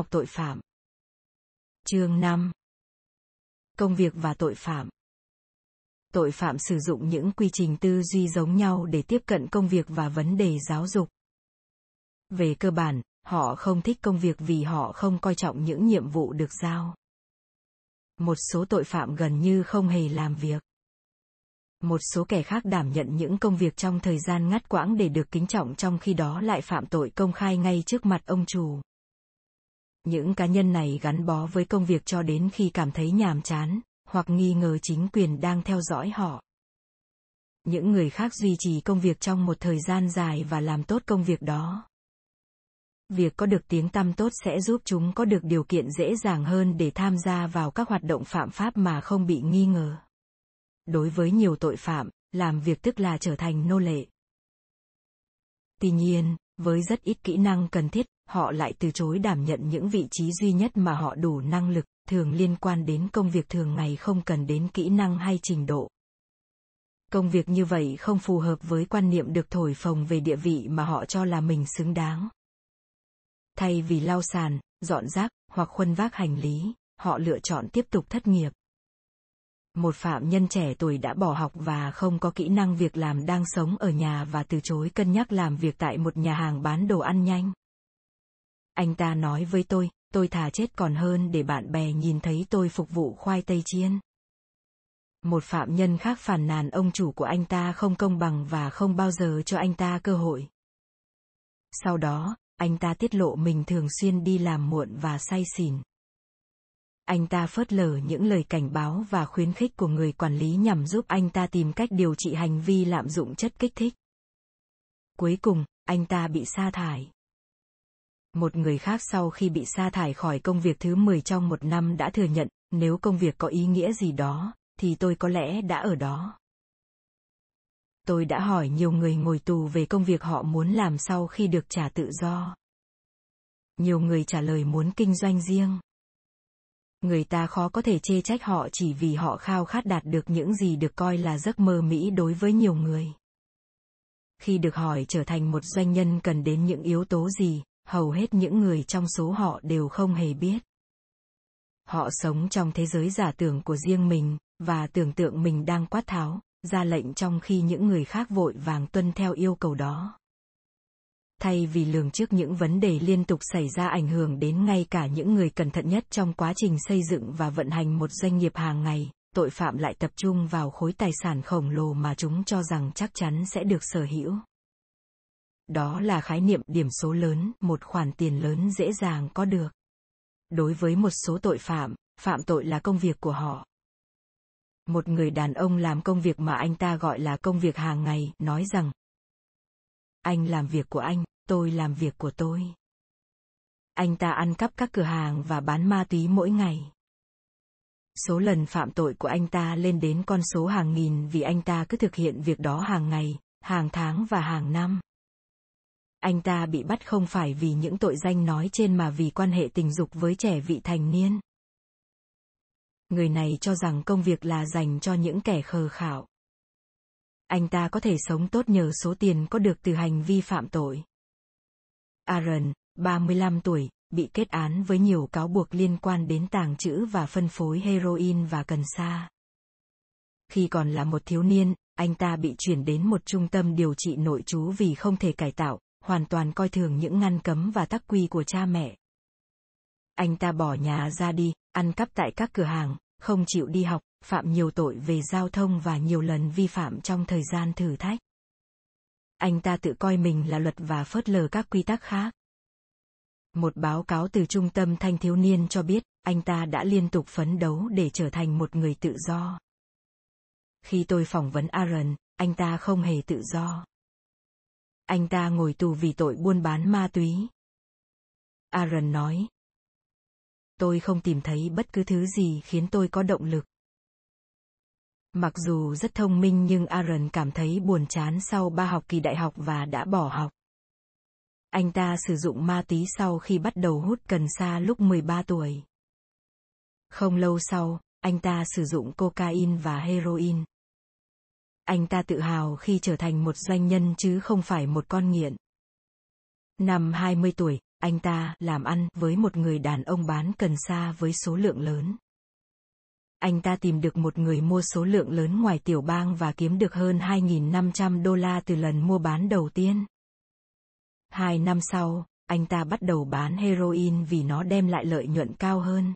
học tội phạm. Chương 5 Công việc và tội phạm Tội phạm sử dụng những quy trình tư duy giống nhau để tiếp cận công việc và vấn đề giáo dục. Về cơ bản, họ không thích công việc vì họ không coi trọng những nhiệm vụ được giao. Một số tội phạm gần như không hề làm việc một số kẻ khác đảm nhận những công việc trong thời gian ngắt quãng để được kính trọng trong khi đó lại phạm tội công khai ngay trước mặt ông chủ. Những cá nhân này gắn bó với công việc cho đến khi cảm thấy nhàm chán, hoặc nghi ngờ chính quyền đang theo dõi họ. Những người khác duy trì công việc trong một thời gian dài và làm tốt công việc đó. Việc có được tiếng tăm tốt sẽ giúp chúng có được điều kiện dễ dàng hơn để tham gia vào các hoạt động phạm pháp mà không bị nghi ngờ đối với nhiều tội phạm, làm việc tức là trở thành nô lệ. Tuy nhiên, với rất ít kỹ năng cần thiết, họ lại từ chối đảm nhận những vị trí duy nhất mà họ đủ năng lực, thường liên quan đến công việc thường ngày không cần đến kỹ năng hay trình độ. Công việc như vậy không phù hợp với quan niệm được thổi phồng về địa vị mà họ cho là mình xứng đáng. Thay vì lau sàn, dọn rác hoặc khuân vác hành lý, họ lựa chọn tiếp tục thất nghiệp một phạm nhân trẻ tuổi đã bỏ học và không có kỹ năng việc làm đang sống ở nhà và từ chối cân nhắc làm việc tại một nhà hàng bán đồ ăn nhanh. Anh ta nói với tôi, tôi thà chết còn hơn để bạn bè nhìn thấy tôi phục vụ khoai tây chiên. Một phạm nhân khác phàn nàn ông chủ của anh ta không công bằng và không bao giờ cho anh ta cơ hội. Sau đó, anh ta tiết lộ mình thường xuyên đi làm muộn và say xỉn anh ta phớt lờ những lời cảnh báo và khuyến khích của người quản lý nhằm giúp anh ta tìm cách điều trị hành vi lạm dụng chất kích thích. Cuối cùng, anh ta bị sa thải. Một người khác sau khi bị sa thải khỏi công việc thứ 10 trong một năm đã thừa nhận, nếu công việc có ý nghĩa gì đó, thì tôi có lẽ đã ở đó. Tôi đã hỏi nhiều người ngồi tù về công việc họ muốn làm sau khi được trả tự do. Nhiều người trả lời muốn kinh doanh riêng người ta khó có thể chê trách họ chỉ vì họ khao khát đạt được những gì được coi là giấc mơ mỹ đối với nhiều người. Khi được hỏi trở thành một doanh nhân cần đến những yếu tố gì, hầu hết những người trong số họ đều không hề biết. Họ sống trong thế giới giả tưởng của riêng mình, và tưởng tượng mình đang quát tháo, ra lệnh trong khi những người khác vội vàng tuân theo yêu cầu đó thay vì lường trước những vấn đề liên tục xảy ra ảnh hưởng đến ngay cả những người cẩn thận nhất trong quá trình xây dựng và vận hành một doanh nghiệp hàng ngày, tội phạm lại tập trung vào khối tài sản khổng lồ mà chúng cho rằng chắc chắn sẽ được sở hữu. Đó là khái niệm điểm số lớn, một khoản tiền lớn dễ dàng có được. Đối với một số tội phạm phạm tội là công việc của họ. Một người đàn ông làm công việc mà anh ta gọi là công việc hàng ngày, nói rằng anh làm việc của anh, tôi làm việc của tôi. Anh ta ăn cắp các cửa hàng và bán ma túy mỗi ngày. Số lần phạm tội của anh ta lên đến con số hàng nghìn vì anh ta cứ thực hiện việc đó hàng ngày, hàng tháng và hàng năm. Anh ta bị bắt không phải vì những tội danh nói trên mà vì quan hệ tình dục với trẻ vị thành niên. Người này cho rằng công việc là dành cho những kẻ khờ khạo anh ta có thể sống tốt nhờ số tiền có được từ hành vi phạm tội. Aaron, 35 tuổi, bị kết án với nhiều cáo buộc liên quan đến tàng trữ và phân phối heroin và cần sa. Khi còn là một thiếu niên, anh ta bị chuyển đến một trung tâm điều trị nội trú vì không thể cải tạo, hoàn toàn coi thường những ngăn cấm và tắc quy của cha mẹ. Anh ta bỏ nhà ra đi, ăn cắp tại các cửa hàng, không chịu đi học, phạm nhiều tội về giao thông và nhiều lần vi phạm trong thời gian thử thách. Anh ta tự coi mình là luật và phớt lờ các quy tắc khác. Một báo cáo từ Trung tâm Thanh thiếu niên cho biết, anh ta đã liên tục phấn đấu để trở thành một người tự do. Khi tôi phỏng vấn Aaron, anh ta không hề tự do. Anh ta ngồi tù vì tội buôn bán ma túy. Aaron nói, tôi không tìm thấy bất cứ thứ gì khiến tôi có động lực. Mặc dù rất thông minh nhưng Aaron cảm thấy buồn chán sau ba học kỳ đại học và đã bỏ học. Anh ta sử dụng ma túy sau khi bắt đầu hút cần sa lúc 13 tuổi. Không lâu sau, anh ta sử dụng cocaine và heroin. Anh ta tự hào khi trở thành một doanh nhân chứ không phải một con nghiện. Năm 20 tuổi, anh ta làm ăn với một người đàn ông bán cần sa với số lượng lớn. Anh ta tìm được một người mua số lượng lớn ngoài tiểu bang và kiếm được hơn 2.500 đô la từ lần mua bán đầu tiên. Hai năm sau, anh ta bắt đầu bán heroin vì nó đem lại lợi nhuận cao hơn.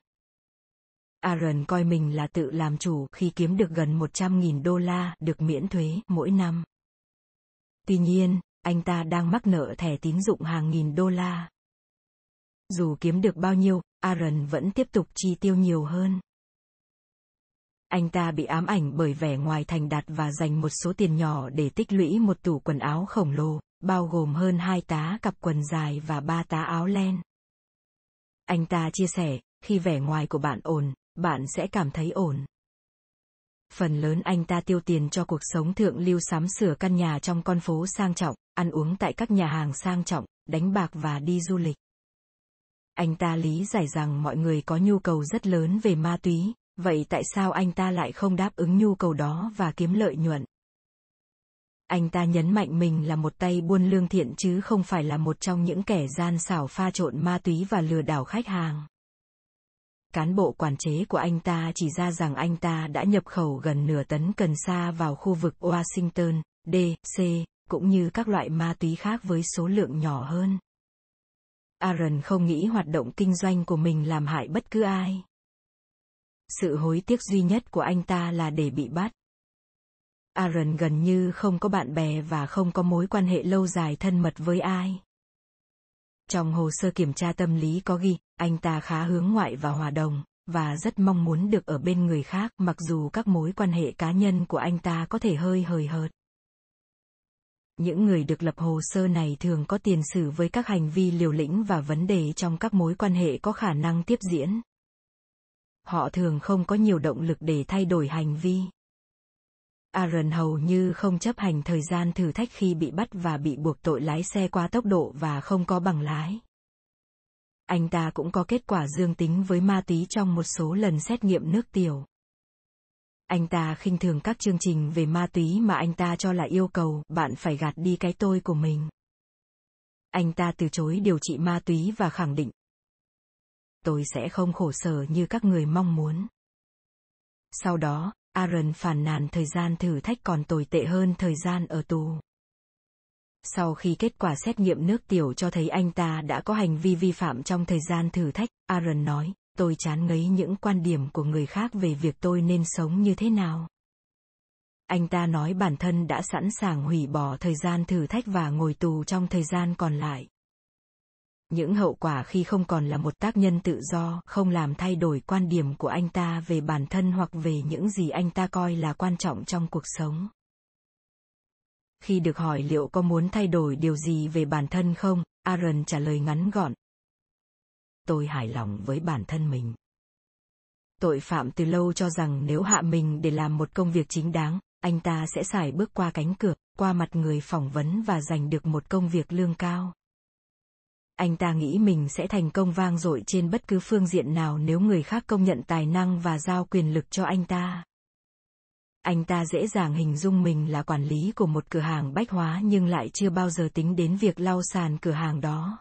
Aaron coi mình là tự làm chủ khi kiếm được gần 100.000 đô la được miễn thuế mỗi năm. Tuy nhiên, anh ta đang mắc nợ thẻ tín dụng hàng nghìn đô la. Dù kiếm được bao nhiêu, Aaron vẫn tiếp tục chi tiêu nhiều hơn. Anh ta bị ám ảnh bởi vẻ ngoài thành đạt và dành một số tiền nhỏ để tích lũy một tủ quần áo khổng lồ, bao gồm hơn hai tá cặp quần dài và ba tá áo len. Anh ta chia sẻ, khi vẻ ngoài của bạn ổn, bạn sẽ cảm thấy ổn. Phần lớn anh ta tiêu tiền cho cuộc sống thượng lưu sắm sửa căn nhà trong con phố sang trọng, ăn uống tại các nhà hàng sang trọng, đánh bạc và đi du lịch. Anh ta lý giải rằng mọi người có nhu cầu rất lớn về ma túy, vậy tại sao anh ta lại không đáp ứng nhu cầu đó và kiếm lợi nhuận? Anh ta nhấn mạnh mình là một tay buôn lương thiện chứ không phải là một trong những kẻ gian xảo pha trộn ma túy và lừa đảo khách hàng cán bộ quản chế của anh ta chỉ ra rằng anh ta đã nhập khẩu gần nửa tấn cần sa vào khu vực Washington, D.C., cũng như các loại ma túy khác với số lượng nhỏ hơn. Aaron không nghĩ hoạt động kinh doanh của mình làm hại bất cứ ai. Sự hối tiếc duy nhất của anh ta là để bị bắt. Aaron gần như không có bạn bè và không có mối quan hệ lâu dài thân mật với ai. Trong hồ sơ kiểm tra tâm lý có ghi, anh ta khá hướng ngoại và hòa đồng, và rất mong muốn được ở bên người khác mặc dù các mối quan hệ cá nhân của anh ta có thể hơi hời hợt. Những người được lập hồ sơ này thường có tiền sử với các hành vi liều lĩnh và vấn đề trong các mối quan hệ có khả năng tiếp diễn. Họ thường không có nhiều động lực để thay đổi hành vi. Aaron hầu như không chấp hành thời gian thử thách khi bị bắt và bị buộc tội lái xe quá tốc độ và không có bằng lái. Anh ta cũng có kết quả dương tính với ma túy trong một số lần xét nghiệm nước tiểu. Anh ta khinh thường các chương trình về ma túy mà anh ta cho là yêu cầu, bạn phải gạt đi cái tôi của mình. Anh ta từ chối điều trị ma túy và khẳng định tôi sẽ không khổ sở như các người mong muốn. Sau đó, Aaron phàn nàn thời gian thử thách còn tồi tệ hơn thời gian ở tù. Sau khi kết quả xét nghiệm nước tiểu cho thấy anh ta đã có hành vi vi phạm trong thời gian thử thách, Aaron nói, tôi chán ngấy những quan điểm của người khác về việc tôi nên sống như thế nào. Anh ta nói bản thân đã sẵn sàng hủy bỏ thời gian thử thách và ngồi tù trong thời gian còn lại những hậu quả khi không còn là một tác nhân tự do, không làm thay đổi quan điểm của anh ta về bản thân hoặc về những gì anh ta coi là quan trọng trong cuộc sống. Khi được hỏi liệu có muốn thay đổi điều gì về bản thân không, aaron trả lời ngắn gọn. Tôi hài lòng với bản thân mình. Tội phạm từ lâu cho rằng nếu hạ mình để làm một công việc chính đáng, anh ta sẽ xài bước qua cánh cửa, qua mặt người phỏng vấn và giành được một công việc lương cao anh ta nghĩ mình sẽ thành công vang dội trên bất cứ phương diện nào nếu người khác công nhận tài năng và giao quyền lực cho anh ta. Anh ta dễ dàng hình dung mình là quản lý của một cửa hàng bách hóa nhưng lại chưa bao giờ tính đến việc lau sàn cửa hàng đó.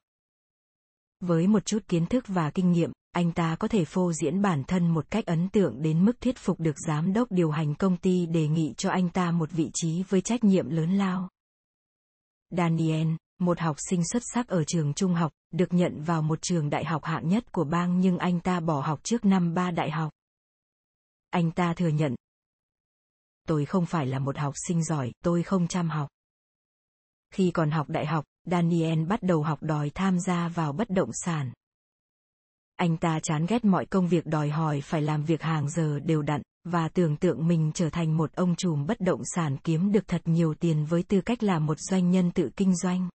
Với một chút kiến thức và kinh nghiệm, anh ta có thể phô diễn bản thân một cách ấn tượng đến mức thuyết phục được giám đốc điều hành công ty đề nghị cho anh ta một vị trí với trách nhiệm lớn lao. Daniel một học sinh xuất sắc ở trường trung học, được nhận vào một trường đại học hạng nhất của bang nhưng anh ta bỏ học trước năm ba đại học. Anh ta thừa nhận. Tôi không phải là một học sinh giỏi, tôi không chăm học. Khi còn học đại học, Daniel bắt đầu học đòi tham gia vào bất động sản. Anh ta chán ghét mọi công việc đòi hỏi phải làm việc hàng giờ đều đặn, và tưởng tượng mình trở thành một ông trùm bất động sản kiếm được thật nhiều tiền với tư cách là một doanh nhân tự kinh doanh.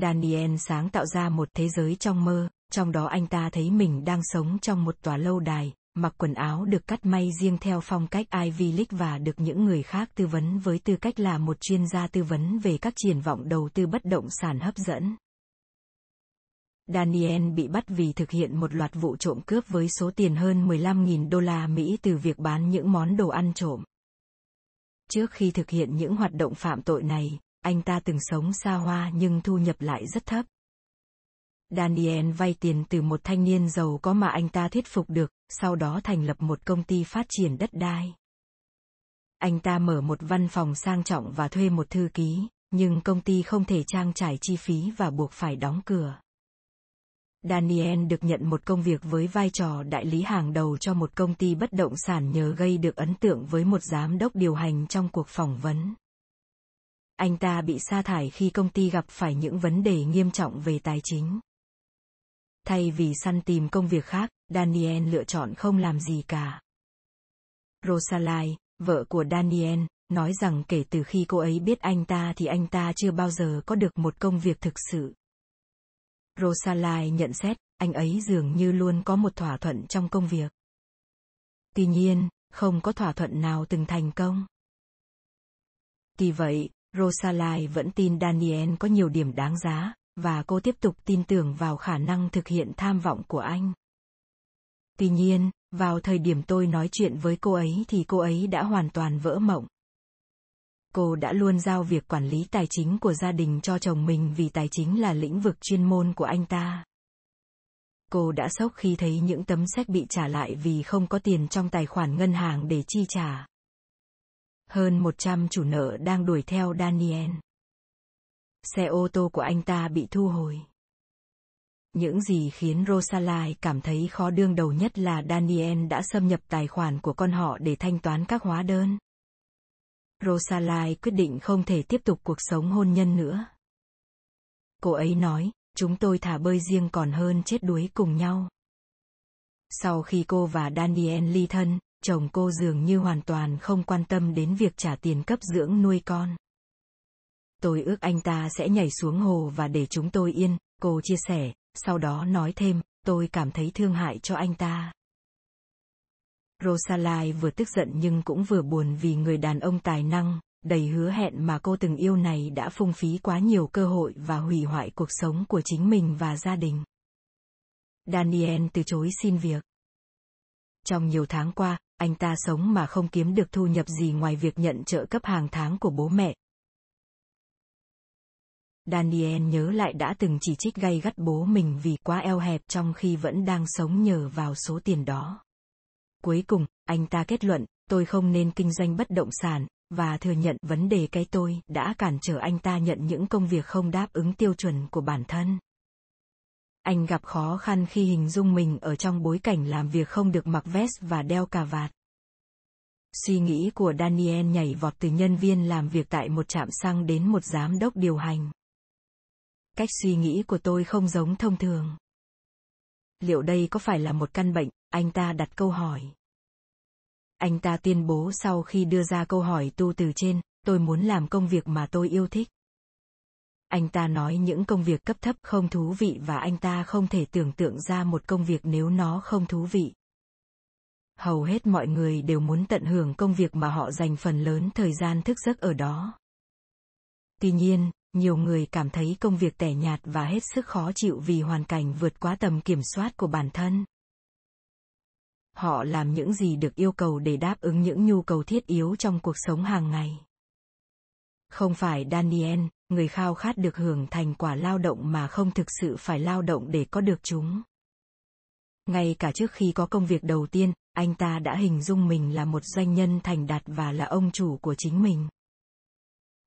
Daniel sáng tạo ra một thế giới trong mơ, trong đó anh ta thấy mình đang sống trong một tòa lâu đài, mặc quần áo được cắt may riêng theo phong cách Ivy League và được những người khác tư vấn với tư cách là một chuyên gia tư vấn về các triển vọng đầu tư bất động sản hấp dẫn. Daniel bị bắt vì thực hiện một loạt vụ trộm cướp với số tiền hơn 15.000 đô la Mỹ từ việc bán những món đồ ăn trộm. Trước khi thực hiện những hoạt động phạm tội này, anh ta từng sống xa hoa nhưng thu nhập lại rất thấp. Daniel vay tiền từ một thanh niên giàu có mà anh ta thuyết phục được, sau đó thành lập một công ty phát triển đất đai. Anh ta mở một văn phòng sang trọng và thuê một thư ký, nhưng công ty không thể trang trải chi phí và buộc phải đóng cửa. Daniel được nhận một công việc với vai trò đại lý hàng đầu cho một công ty bất động sản nhờ gây được ấn tượng với một giám đốc điều hành trong cuộc phỏng vấn. Anh ta bị sa thải khi công ty gặp phải những vấn đề nghiêm trọng về tài chính. Thay vì săn tìm công việc khác, Daniel lựa chọn không làm gì cả. Rosalie, vợ của Daniel, nói rằng kể từ khi cô ấy biết anh ta thì anh ta chưa bao giờ có được một công việc thực sự. Rosalie nhận xét, anh ấy dường như luôn có một thỏa thuận trong công việc. Tuy nhiên, không có thỏa thuận nào từng thành công. Tuy vậy, Rosalie vẫn tin Daniel có nhiều điểm đáng giá, và cô tiếp tục tin tưởng vào khả năng thực hiện tham vọng của anh. Tuy nhiên, vào thời điểm tôi nói chuyện với cô ấy thì cô ấy đã hoàn toàn vỡ mộng. Cô đã luôn giao việc quản lý tài chính của gia đình cho chồng mình vì tài chính là lĩnh vực chuyên môn của anh ta. Cô đã sốc khi thấy những tấm séc bị trả lại vì không có tiền trong tài khoản ngân hàng để chi trả. Hơn 100 chủ nợ đang đuổi theo Daniel. Xe ô tô của anh ta bị thu hồi. Những gì khiến Rosalie cảm thấy khó đương đầu nhất là Daniel đã xâm nhập tài khoản của con họ để thanh toán các hóa đơn. Rosalie quyết định không thể tiếp tục cuộc sống hôn nhân nữa. Cô ấy nói, chúng tôi thả bơi riêng còn hơn chết đuối cùng nhau. Sau khi cô và Daniel ly thân, chồng cô dường như hoàn toàn không quan tâm đến việc trả tiền cấp dưỡng nuôi con. Tôi ước anh ta sẽ nhảy xuống hồ và để chúng tôi yên, cô chia sẻ, sau đó nói thêm, tôi cảm thấy thương hại cho anh ta. Rosalie vừa tức giận nhưng cũng vừa buồn vì người đàn ông tài năng, đầy hứa hẹn mà cô từng yêu này đã phung phí quá nhiều cơ hội và hủy hoại cuộc sống của chính mình và gia đình. Daniel từ chối xin việc. Trong nhiều tháng qua, anh ta sống mà không kiếm được thu nhập gì ngoài việc nhận trợ cấp hàng tháng của bố mẹ. Daniel nhớ lại đã từng chỉ trích gay gắt bố mình vì quá eo hẹp trong khi vẫn đang sống nhờ vào số tiền đó. Cuối cùng, anh ta kết luận, tôi không nên kinh doanh bất động sản, và thừa nhận vấn đề cái tôi đã cản trở anh ta nhận những công việc không đáp ứng tiêu chuẩn của bản thân. Anh gặp khó khăn khi hình dung mình ở trong bối cảnh làm việc không được mặc vest và đeo cà vạt. Suy nghĩ của Daniel nhảy vọt từ nhân viên làm việc tại một trạm xăng đến một giám đốc điều hành. Cách suy nghĩ của tôi không giống thông thường. Liệu đây có phải là một căn bệnh, anh ta đặt câu hỏi. Anh ta tuyên bố sau khi đưa ra câu hỏi tu từ trên, tôi muốn làm công việc mà tôi yêu thích. Anh ta nói những công việc cấp thấp không thú vị và anh ta không thể tưởng tượng ra một công việc nếu nó không thú vị. Hầu hết mọi người đều muốn tận hưởng công việc mà họ dành phần lớn thời gian thức giấc ở đó. Tuy nhiên, nhiều người cảm thấy công việc tẻ nhạt và hết sức khó chịu vì hoàn cảnh vượt quá tầm kiểm soát của bản thân họ làm những gì được yêu cầu để đáp ứng những nhu cầu thiết yếu trong cuộc sống hàng ngày không phải daniel, người khao khát được hưởng thành quả lao động mà không thực sự phải lao động để có được chúng. Ngay cả trước khi có công việc đầu tiên, anh ta đã hình dung mình là một doanh nhân thành đạt và là ông chủ của chính mình.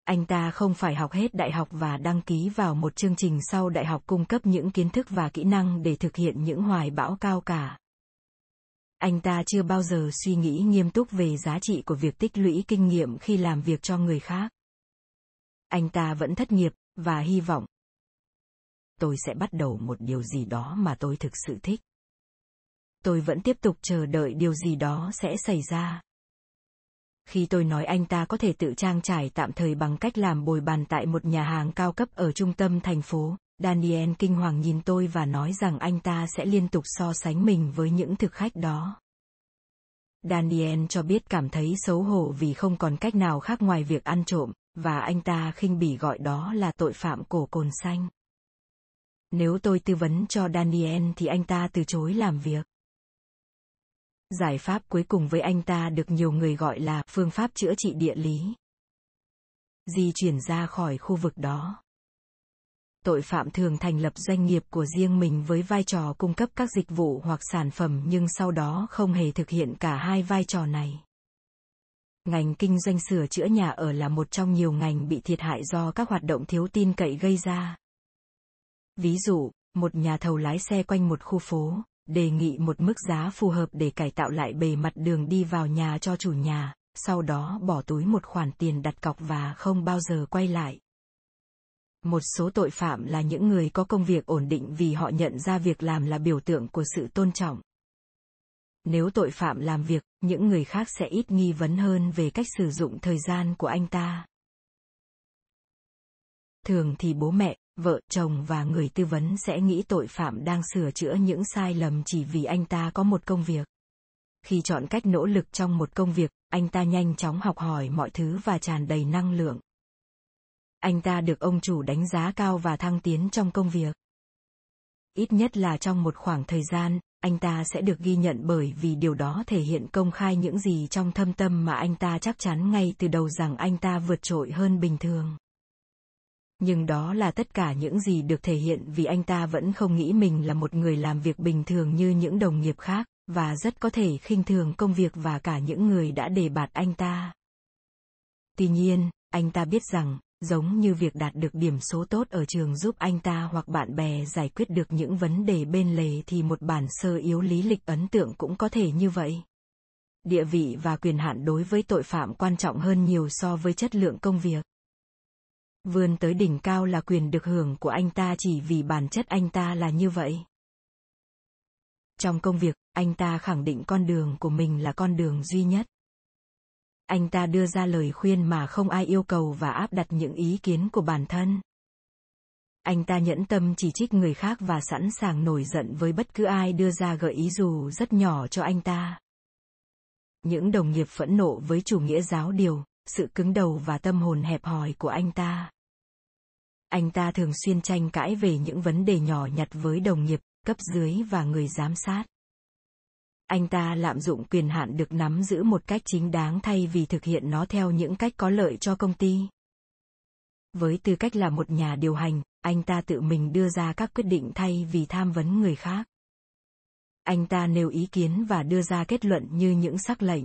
Anh ta không phải học hết đại học và đăng ký vào một chương trình sau đại học cung cấp những kiến thức và kỹ năng để thực hiện những hoài bão cao cả. Anh ta chưa bao giờ suy nghĩ nghiêm túc về giá trị của việc tích lũy kinh nghiệm khi làm việc cho người khác anh ta vẫn thất nghiệp và hy vọng. Tôi sẽ bắt đầu một điều gì đó mà tôi thực sự thích. Tôi vẫn tiếp tục chờ đợi điều gì đó sẽ xảy ra. Khi tôi nói anh ta có thể tự trang trải tạm thời bằng cách làm bồi bàn tại một nhà hàng cao cấp ở trung tâm thành phố, Daniel kinh hoàng nhìn tôi và nói rằng anh ta sẽ liên tục so sánh mình với những thực khách đó. Daniel cho biết cảm thấy xấu hổ vì không còn cách nào khác ngoài việc ăn trộm, và anh ta khinh bỉ gọi đó là tội phạm cổ cồn xanh. Nếu tôi tư vấn cho Daniel thì anh ta từ chối làm việc. Giải pháp cuối cùng với anh ta được nhiều người gọi là phương pháp chữa trị địa lý. Di chuyển ra khỏi khu vực đó. tội phạm thường thành lập doanh nghiệp của riêng mình với vai trò cung cấp các dịch vụ hoặc sản phẩm nhưng sau đó không hề thực hiện cả hai vai trò này. Ngành kinh doanh sửa chữa nhà ở là một trong nhiều ngành bị thiệt hại do các hoạt động thiếu tin cậy gây ra. Ví dụ, một nhà thầu lái xe quanh một khu phố, đề nghị một mức giá phù hợp để cải tạo lại bề mặt đường đi vào nhà cho chủ nhà, sau đó bỏ túi một khoản tiền đặt cọc và không bao giờ quay lại. Một số tội phạm là những người có công việc ổn định vì họ nhận ra việc làm là biểu tượng của sự tôn trọng. Nếu tội phạm làm việc, những người khác sẽ ít nghi vấn hơn về cách sử dụng thời gian của anh ta. Thường thì bố mẹ, vợ chồng và người tư vấn sẽ nghĩ tội phạm đang sửa chữa những sai lầm chỉ vì anh ta có một công việc. Khi chọn cách nỗ lực trong một công việc, anh ta nhanh chóng học hỏi mọi thứ và tràn đầy năng lượng. Anh ta được ông chủ đánh giá cao và thăng tiến trong công việc. Ít nhất là trong một khoảng thời gian, anh ta sẽ được ghi nhận bởi vì điều đó thể hiện công khai những gì trong thâm tâm mà anh ta chắc chắn ngay từ đầu rằng anh ta vượt trội hơn bình thường. Nhưng đó là tất cả những gì được thể hiện vì anh ta vẫn không nghĩ mình là một người làm việc bình thường như những đồng nghiệp khác và rất có thể khinh thường công việc và cả những người đã đề bạt anh ta. Tuy nhiên, anh ta biết rằng giống như việc đạt được điểm số tốt ở trường giúp anh ta hoặc bạn bè giải quyết được những vấn đề bên lề thì một bản sơ yếu lý lịch ấn tượng cũng có thể như vậy. Địa vị và quyền hạn đối với tội phạm quan trọng hơn nhiều so với chất lượng công việc. Vươn tới đỉnh cao là quyền được hưởng của anh ta chỉ vì bản chất anh ta là như vậy. Trong công việc, anh ta khẳng định con đường của mình là con đường duy nhất anh ta đưa ra lời khuyên mà không ai yêu cầu và áp đặt những ý kiến của bản thân. Anh ta nhẫn tâm chỉ trích người khác và sẵn sàng nổi giận với bất cứ ai đưa ra gợi ý dù rất nhỏ cho anh ta. Những đồng nghiệp phẫn nộ với chủ nghĩa giáo điều, sự cứng đầu và tâm hồn hẹp hòi của anh ta. Anh ta thường xuyên tranh cãi về những vấn đề nhỏ nhặt với đồng nghiệp, cấp dưới và người giám sát anh ta lạm dụng quyền hạn được nắm giữ một cách chính đáng thay vì thực hiện nó theo những cách có lợi cho công ty. Với tư cách là một nhà điều hành, anh ta tự mình đưa ra các quyết định thay vì tham vấn người khác. Anh ta nêu ý kiến và đưa ra kết luận như những sắc lệnh.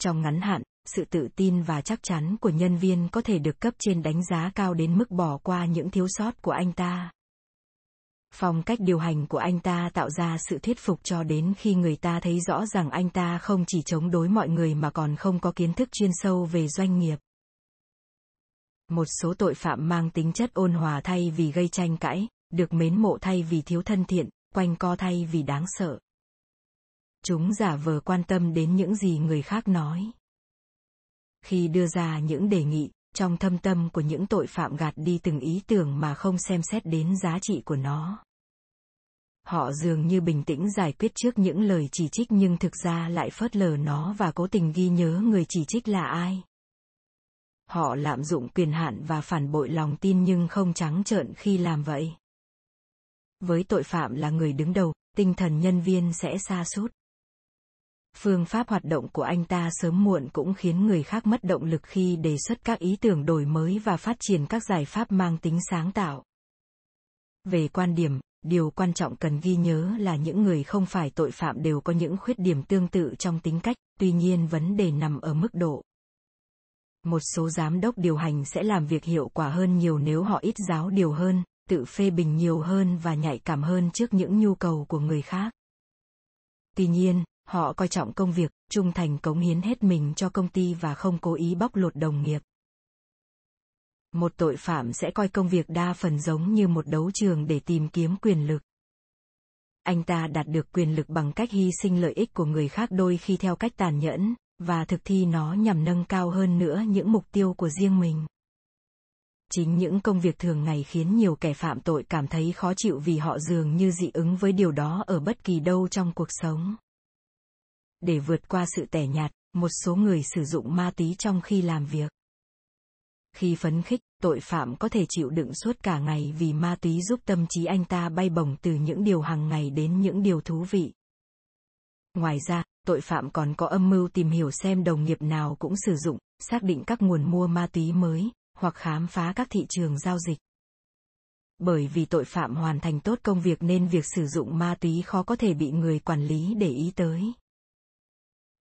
Trong ngắn hạn, sự tự tin và chắc chắn của nhân viên có thể được cấp trên đánh giá cao đến mức bỏ qua những thiếu sót của anh ta phong cách điều hành của anh ta tạo ra sự thuyết phục cho đến khi người ta thấy rõ rằng anh ta không chỉ chống đối mọi người mà còn không có kiến thức chuyên sâu về doanh nghiệp. Một số tội phạm mang tính chất ôn hòa thay vì gây tranh cãi, được mến mộ thay vì thiếu thân thiện, quanh co thay vì đáng sợ. Chúng giả vờ quan tâm đến những gì người khác nói. Khi đưa ra những đề nghị trong thâm tâm của những tội phạm gạt đi từng ý tưởng mà không xem xét đến giá trị của nó. Họ dường như bình tĩnh giải quyết trước những lời chỉ trích nhưng thực ra lại phớt lờ nó và cố tình ghi nhớ người chỉ trích là ai. Họ lạm dụng quyền hạn và phản bội lòng tin nhưng không trắng trợn khi làm vậy. Với tội phạm là người đứng đầu, tinh thần nhân viên sẽ xa sút phương pháp hoạt động của anh ta sớm muộn cũng khiến người khác mất động lực khi đề xuất các ý tưởng đổi mới và phát triển các giải pháp mang tính sáng tạo. Về quan điểm, điều quan trọng cần ghi nhớ là những người không phải tội phạm đều có những khuyết điểm tương tự trong tính cách, tuy nhiên vấn đề nằm ở mức độ. Một số giám đốc điều hành sẽ làm việc hiệu quả hơn nhiều nếu họ ít giáo điều hơn, tự phê bình nhiều hơn và nhạy cảm hơn trước những nhu cầu của người khác. Tuy nhiên họ coi trọng công việc, trung thành cống hiến hết mình cho công ty và không cố ý bóc lột đồng nghiệp. Một tội phạm sẽ coi công việc đa phần giống như một đấu trường để tìm kiếm quyền lực. Anh ta đạt được quyền lực bằng cách hy sinh lợi ích của người khác đôi khi theo cách tàn nhẫn, và thực thi nó nhằm nâng cao hơn nữa những mục tiêu của riêng mình. Chính những công việc thường ngày khiến nhiều kẻ phạm tội cảm thấy khó chịu vì họ dường như dị ứng với điều đó ở bất kỳ đâu trong cuộc sống để vượt qua sự tẻ nhạt, một số người sử dụng ma túy trong khi làm việc. Khi phấn khích, tội phạm có thể chịu đựng suốt cả ngày vì ma túy giúp tâm trí anh ta bay bổng từ những điều hàng ngày đến những điều thú vị. Ngoài ra, tội phạm còn có âm mưu tìm hiểu xem đồng nghiệp nào cũng sử dụng, xác định các nguồn mua ma túy mới, hoặc khám phá các thị trường giao dịch. Bởi vì tội phạm hoàn thành tốt công việc nên việc sử dụng ma túy khó có thể bị người quản lý để ý tới.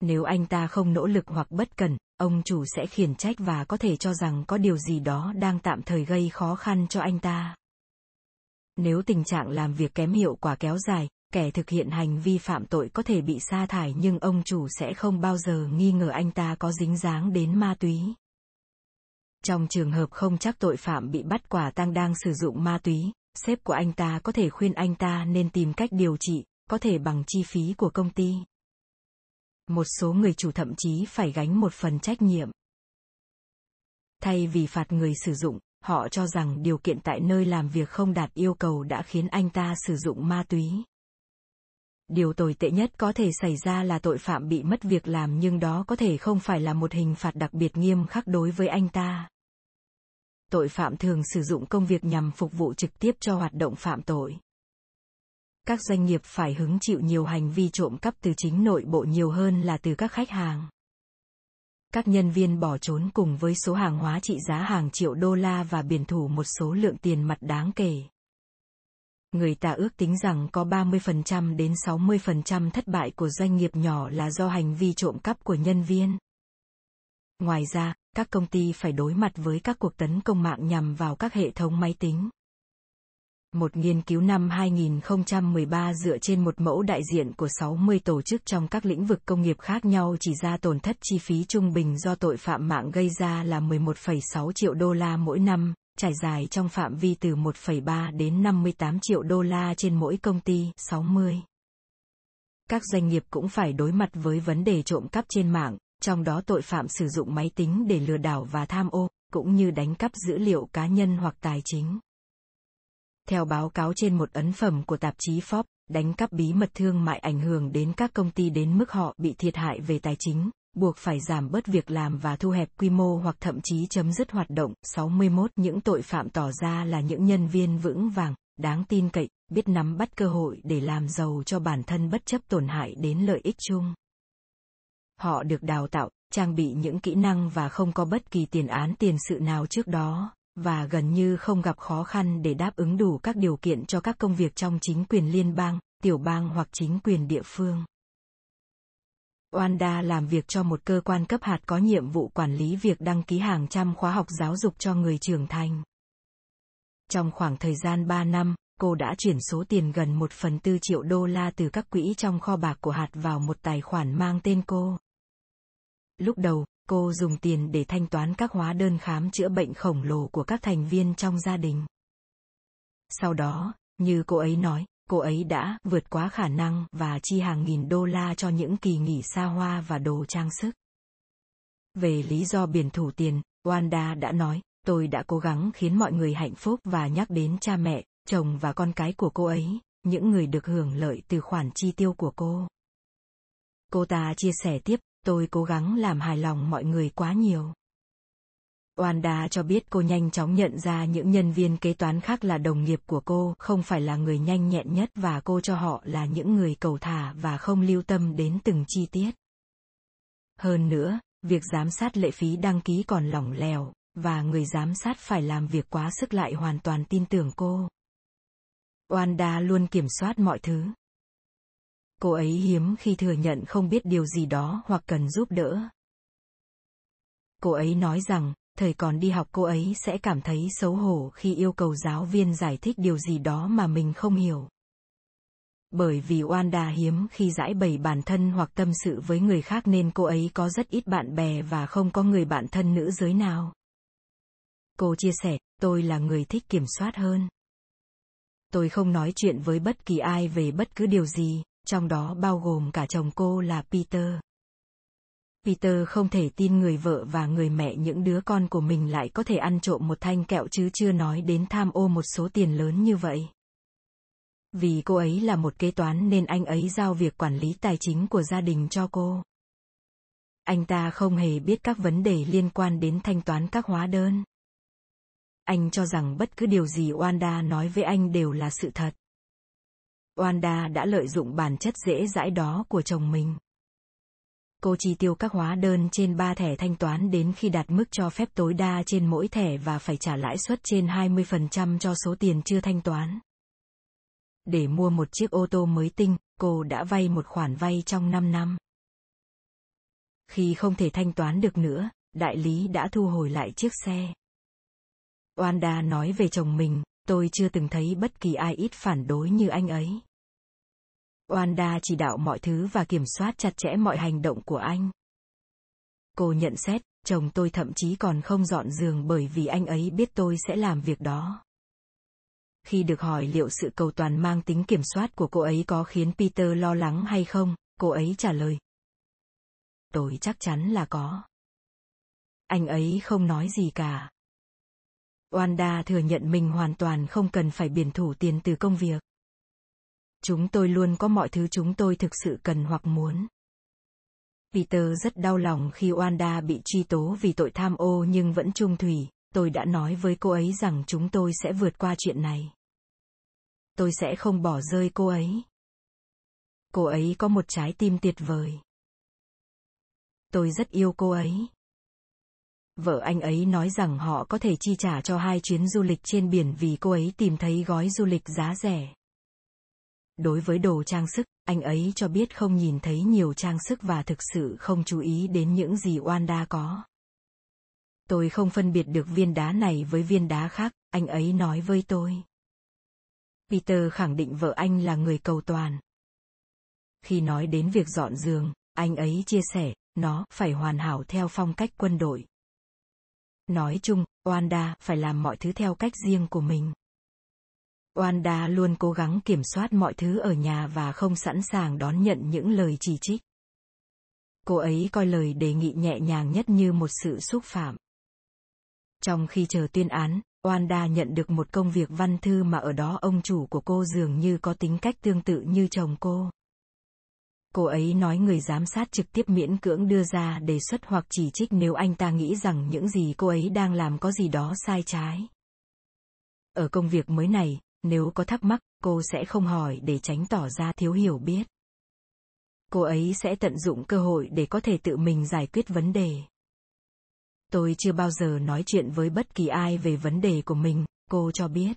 Nếu anh ta không nỗ lực hoặc bất cẩn, ông chủ sẽ khiển trách và có thể cho rằng có điều gì đó đang tạm thời gây khó khăn cho anh ta. Nếu tình trạng làm việc kém hiệu quả kéo dài, kẻ thực hiện hành vi phạm tội có thể bị sa thải nhưng ông chủ sẽ không bao giờ nghi ngờ anh ta có dính dáng đến ma túy. Trong trường hợp không chắc tội phạm bị bắt quả tang đang sử dụng ma túy, sếp của anh ta có thể khuyên anh ta nên tìm cách điều trị, có thể bằng chi phí của công ty. Một số người chủ thậm chí phải gánh một phần trách nhiệm. Thay vì phạt người sử dụng, họ cho rằng điều kiện tại nơi làm việc không đạt yêu cầu đã khiến anh ta sử dụng ma túy. Điều tồi tệ nhất có thể xảy ra là tội phạm bị mất việc làm nhưng đó có thể không phải là một hình phạt đặc biệt nghiêm khắc đối với anh ta. Tội phạm thường sử dụng công việc nhằm phục vụ trực tiếp cho hoạt động phạm tội. Các doanh nghiệp phải hứng chịu nhiều hành vi trộm cắp từ chính nội bộ nhiều hơn là từ các khách hàng. Các nhân viên bỏ trốn cùng với số hàng hóa trị giá hàng triệu đô la và biển thủ một số lượng tiền mặt đáng kể người ta ước tính rằng có 30% đến 60% thất bại của doanh nghiệp nhỏ là do hành vi trộm cắp của nhân viên. Ngoài ra, các công ty phải đối mặt với các cuộc tấn công mạng nhằm vào các hệ thống máy tính. Một nghiên cứu năm 2013 dựa trên một mẫu đại diện của 60 tổ chức trong các lĩnh vực công nghiệp khác nhau chỉ ra tổn thất chi phí trung bình do tội phạm mạng gây ra là 11,6 triệu đô la mỗi năm, trải dài trong phạm vi từ 1,3 đến 58 triệu đô la trên mỗi công ty, 60. Các doanh nghiệp cũng phải đối mặt với vấn đề trộm cắp trên mạng, trong đó tội phạm sử dụng máy tính để lừa đảo và tham ô, cũng như đánh cắp dữ liệu cá nhân hoặc tài chính. Theo báo cáo trên một ấn phẩm của tạp chí Forbes, đánh cắp bí mật thương mại ảnh hưởng đến các công ty đến mức họ bị thiệt hại về tài chính, buộc phải giảm bớt việc làm và thu hẹp quy mô hoặc thậm chí chấm dứt hoạt động. 61 Những tội phạm tỏ ra là những nhân viên vững vàng, đáng tin cậy, biết nắm bắt cơ hội để làm giàu cho bản thân bất chấp tổn hại đến lợi ích chung. Họ được đào tạo, trang bị những kỹ năng và không có bất kỳ tiền án tiền sự nào trước đó, và gần như không gặp khó khăn để đáp ứng đủ các điều kiện cho các công việc trong chính quyền liên bang, tiểu bang hoặc chính quyền địa phương. Oanda làm việc cho một cơ quan cấp hạt có nhiệm vụ quản lý việc đăng ký hàng trăm khóa học giáo dục cho người trưởng thành. Trong khoảng thời gian 3 năm, cô đã chuyển số tiền gần 1 phần tư triệu đô la từ các quỹ trong kho bạc của hạt vào một tài khoản mang tên cô. Lúc đầu, cô dùng tiền để thanh toán các hóa đơn khám chữa bệnh khổng lồ của các thành viên trong gia đình. Sau đó, như cô ấy nói, cô ấy đã vượt quá khả năng và chi hàng nghìn đô la cho những kỳ nghỉ xa hoa và đồ trang sức. Về lý do biển thủ tiền, Wanda đã nói, tôi đã cố gắng khiến mọi người hạnh phúc và nhắc đến cha mẹ, chồng và con cái của cô ấy, những người được hưởng lợi từ khoản chi tiêu của cô. Cô ta chia sẻ tiếp, tôi cố gắng làm hài lòng mọi người quá nhiều. Oanda cho biết cô nhanh chóng nhận ra những nhân viên kế toán khác là đồng nghiệp của cô, không phải là người nhanh nhẹn nhất và cô cho họ là những người cầu thả và không lưu tâm đến từng chi tiết. Hơn nữa, việc giám sát lệ phí đăng ký còn lỏng lẻo, và người giám sát phải làm việc quá sức lại hoàn toàn tin tưởng cô. Oanda luôn kiểm soát mọi thứ. Cô ấy hiếm khi thừa nhận không biết điều gì đó hoặc cần giúp đỡ. Cô ấy nói rằng, thời còn đi học cô ấy sẽ cảm thấy xấu hổ khi yêu cầu giáo viên giải thích điều gì đó mà mình không hiểu. Bởi vì Wanda hiếm khi giải bày bản thân hoặc tâm sự với người khác nên cô ấy có rất ít bạn bè và không có người bạn thân nữ giới nào. Cô chia sẻ, tôi là người thích kiểm soát hơn. Tôi không nói chuyện với bất kỳ ai về bất cứ điều gì, trong đó bao gồm cả chồng cô là Peter. Peter không thể tin người vợ và người mẹ những đứa con của mình lại có thể ăn trộm một thanh kẹo chứ chưa nói đến tham ô một số tiền lớn như vậy. Vì cô ấy là một kế toán nên anh ấy giao việc quản lý tài chính của gia đình cho cô. Anh ta không hề biết các vấn đề liên quan đến thanh toán các hóa đơn. Anh cho rằng bất cứ điều gì Wanda nói với anh đều là sự thật. Wanda đã lợi dụng bản chất dễ dãi đó của chồng mình. Cô chi tiêu các hóa đơn trên 3 thẻ thanh toán đến khi đạt mức cho phép tối đa trên mỗi thẻ và phải trả lãi suất trên 20% cho số tiền chưa thanh toán. Để mua một chiếc ô tô mới tinh, cô đã vay một khoản vay trong 5 năm. Khi không thể thanh toán được nữa, đại lý đã thu hồi lại chiếc xe. Wanda nói về chồng mình, tôi chưa từng thấy bất kỳ ai ít phản đối như anh ấy. Wanda chỉ đạo mọi thứ và kiểm soát chặt chẽ mọi hành động của anh. Cô nhận xét, chồng tôi thậm chí còn không dọn giường bởi vì anh ấy biết tôi sẽ làm việc đó. Khi được hỏi liệu sự cầu toàn mang tính kiểm soát của cô ấy có khiến Peter lo lắng hay không, cô ấy trả lời. Tôi chắc chắn là có. Anh ấy không nói gì cả. Wanda thừa nhận mình hoàn toàn không cần phải biển thủ tiền từ công việc. Chúng tôi luôn có mọi thứ chúng tôi thực sự cần hoặc muốn. Peter rất đau lòng khi Wanda bị truy tố vì tội tham ô nhưng vẫn trung thủy, tôi đã nói với cô ấy rằng chúng tôi sẽ vượt qua chuyện này. Tôi sẽ không bỏ rơi cô ấy. Cô ấy có một trái tim tuyệt vời. Tôi rất yêu cô ấy. Vợ anh ấy nói rằng họ có thể chi trả cho hai chuyến du lịch trên biển vì cô ấy tìm thấy gói du lịch giá rẻ. Đối với đồ trang sức, anh ấy cho biết không nhìn thấy nhiều trang sức và thực sự không chú ý đến những gì Wanda có. Tôi không phân biệt được viên đá này với viên đá khác, anh ấy nói với tôi. Peter khẳng định vợ anh là người cầu toàn. Khi nói đến việc dọn giường, anh ấy chia sẻ, nó phải hoàn hảo theo phong cách quân đội. Nói chung, Wanda phải làm mọi thứ theo cách riêng của mình. Wanda luôn cố gắng kiểm soát mọi thứ ở nhà và không sẵn sàng đón nhận những lời chỉ trích. Cô ấy coi lời đề nghị nhẹ nhàng nhất như một sự xúc phạm. Trong khi chờ tuyên án, Wanda nhận được một công việc văn thư mà ở đó ông chủ của cô dường như có tính cách tương tự như chồng cô. Cô ấy nói người giám sát trực tiếp miễn cưỡng đưa ra đề xuất hoặc chỉ trích nếu anh ta nghĩ rằng những gì cô ấy đang làm có gì đó sai trái. Ở công việc mới này, nếu có thắc mắc, cô sẽ không hỏi để tránh tỏ ra thiếu hiểu biết. Cô ấy sẽ tận dụng cơ hội để có thể tự mình giải quyết vấn đề. Tôi chưa bao giờ nói chuyện với bất kỳ ai về vấn đề của mình, cô cho biết.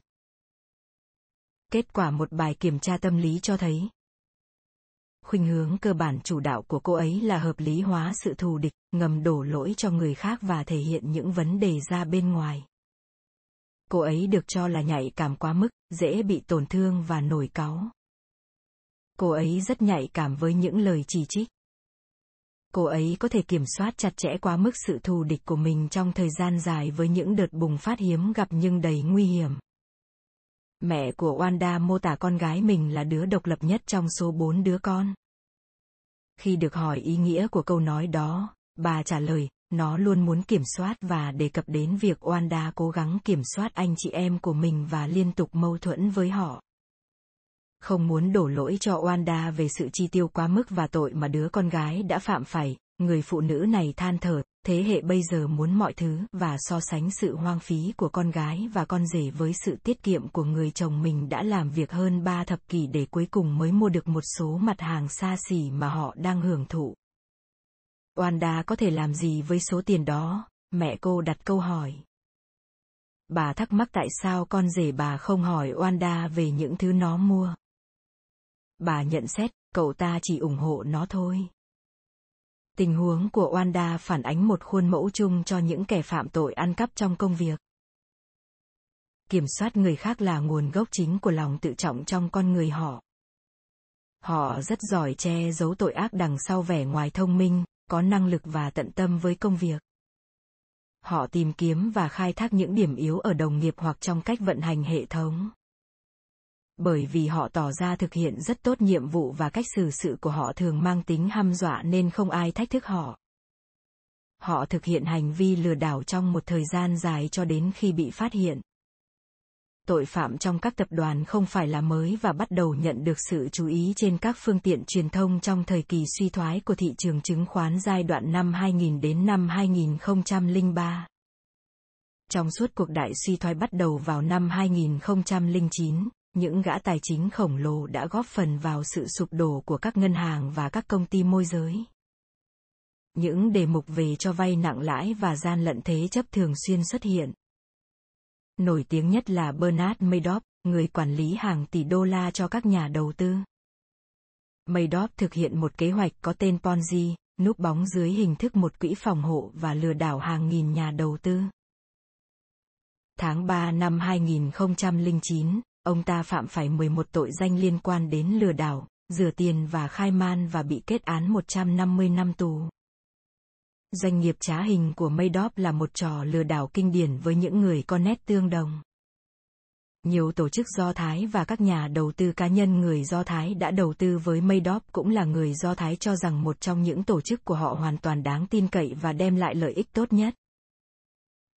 Kết quả một bài kiểm tra tâm lý cho thấy. Khuynh hướng cơ bản chủ đạo của cô ấy là hợp lý hóa sự thù địch, ngầm đổ lỗi cho người khác và thể hiện những vấn đề ra bên ngoài. Cô ấy được cho là nhạy cảm quá mức, dễ bị tổn thương và nổi cáu. Cô ấy rất nhạy cảm với những lời chỉ trích cô ấy có thể kiểm soát chặt chẽ quá mức sự thù địch của mình trong thời gian dài với những đợt bùng phát hiếm gặp nhưng đầy nguy hiểm. Mẹ của Wanda mô tả con gái mình là đứa độc lập nhất trong số bốn đứa con. Khi được hỏi ý nghĩa của câu nói đó, bà trả lời, nó luôn muốn kiểm soát và đề cập đến việc Wanda cố gắng kiểm soát anh chị em của mình và liên tục mâu thuẫn với họ. Không muốn đổ lỗi cho Wanda về sự chi tiêu quá mức và tội mà đứa con gái đã phạm phải, người phụ nữ này than thở, thế hệ bây giờ muốn mọi thứ và so sánh sự hoang phí của con gái và con rể với sự tiết kiệm của người chồng mình đã làm việc hơn ba thập kỷ để cuối cùng mới mua được một số mặt hàng xa xỉ mà họ đang hưởng thụ. Wanda có thể làm gì với số tiền đó? Mẹ cô đặt câu hỏi. Bà thắc mắc tại sao con rể bà không hỏi Wanda về những thứ nó mua. Bà nhận xét, cậu ta chỉ ủng hộ nó thôi. Tình huống của Wanda phản ánh một khuôn mẫu chung cho những kẻ phạm tội ăn cắp trong công việc. Kiểm soát người khác là nguồn gốc chính của lòng tự trọng trong con người họ. Họ rất giỏi che giấu tội ác đằng sau vẻ ngoài thông minh, có năng lực và tận tâm với công việc. Họ tìm kiếm và khai thác những điểm yếu ở đồng nghiệp hoặc trong cách vận hành hệ thống. Bởi vì họ tỏ ra thực hiện rất tốt nhiệm vụ và cách xử sự của họ thường mang tính hăm dọa nên không ai thách thức họ. Họ thực hiện hành vi lừa đảo trong một thời gian dài cho đến khi bị phát hiện tội phạm trong các tập đoàn không phải là mới và bắt đầu nhận được sự chú ý trên các phương tiện truyền thông trong thời kỳ suy thoái của thị trường chứng khoán giai đoạn năm 2000 đến năm 2003. Trong suốt cuộc đại suy thoái bắt đầu vào năm 2009, những gã tài chính khổng lồ đã góp phần vào sự sụp đổ của các ngân hàng và các công ty môi giới. Những đề mục về cho vay nặng lãi và gian lận thế chấp thường xuyên xuất hiện. Nổi tiếng nhất là Bernard Madoff, người quản lý hàng tỷ đô la cho các nhà đầu tư. Madoff thực hiện một kế hoạch có tên Ponzi, núp bóng dưới hình thức một quỹ phòng hộ và lừa đảo hàng nghìn nhà đầu tư. Tháng 3 năm 2009, ông ta phạm phải 11 tội danh liên quan đến lừa đảo, rửa tiền và khai man và bị kết án 150 năm tù. Doanh nghiệp trá hình của Madoff là một trò lừa đảo kinh điển với những người có nét tương đồng. Nhiều tổ chức Do Thái và các nhà đầu tư cá nhân người Do Thái đã đầu tư với Madoff cũng là người Do Thái cho rằng một trong những tổ chức của họ hoàn toàn đáng tin cậy và đem lại lợi ích tốt nhất.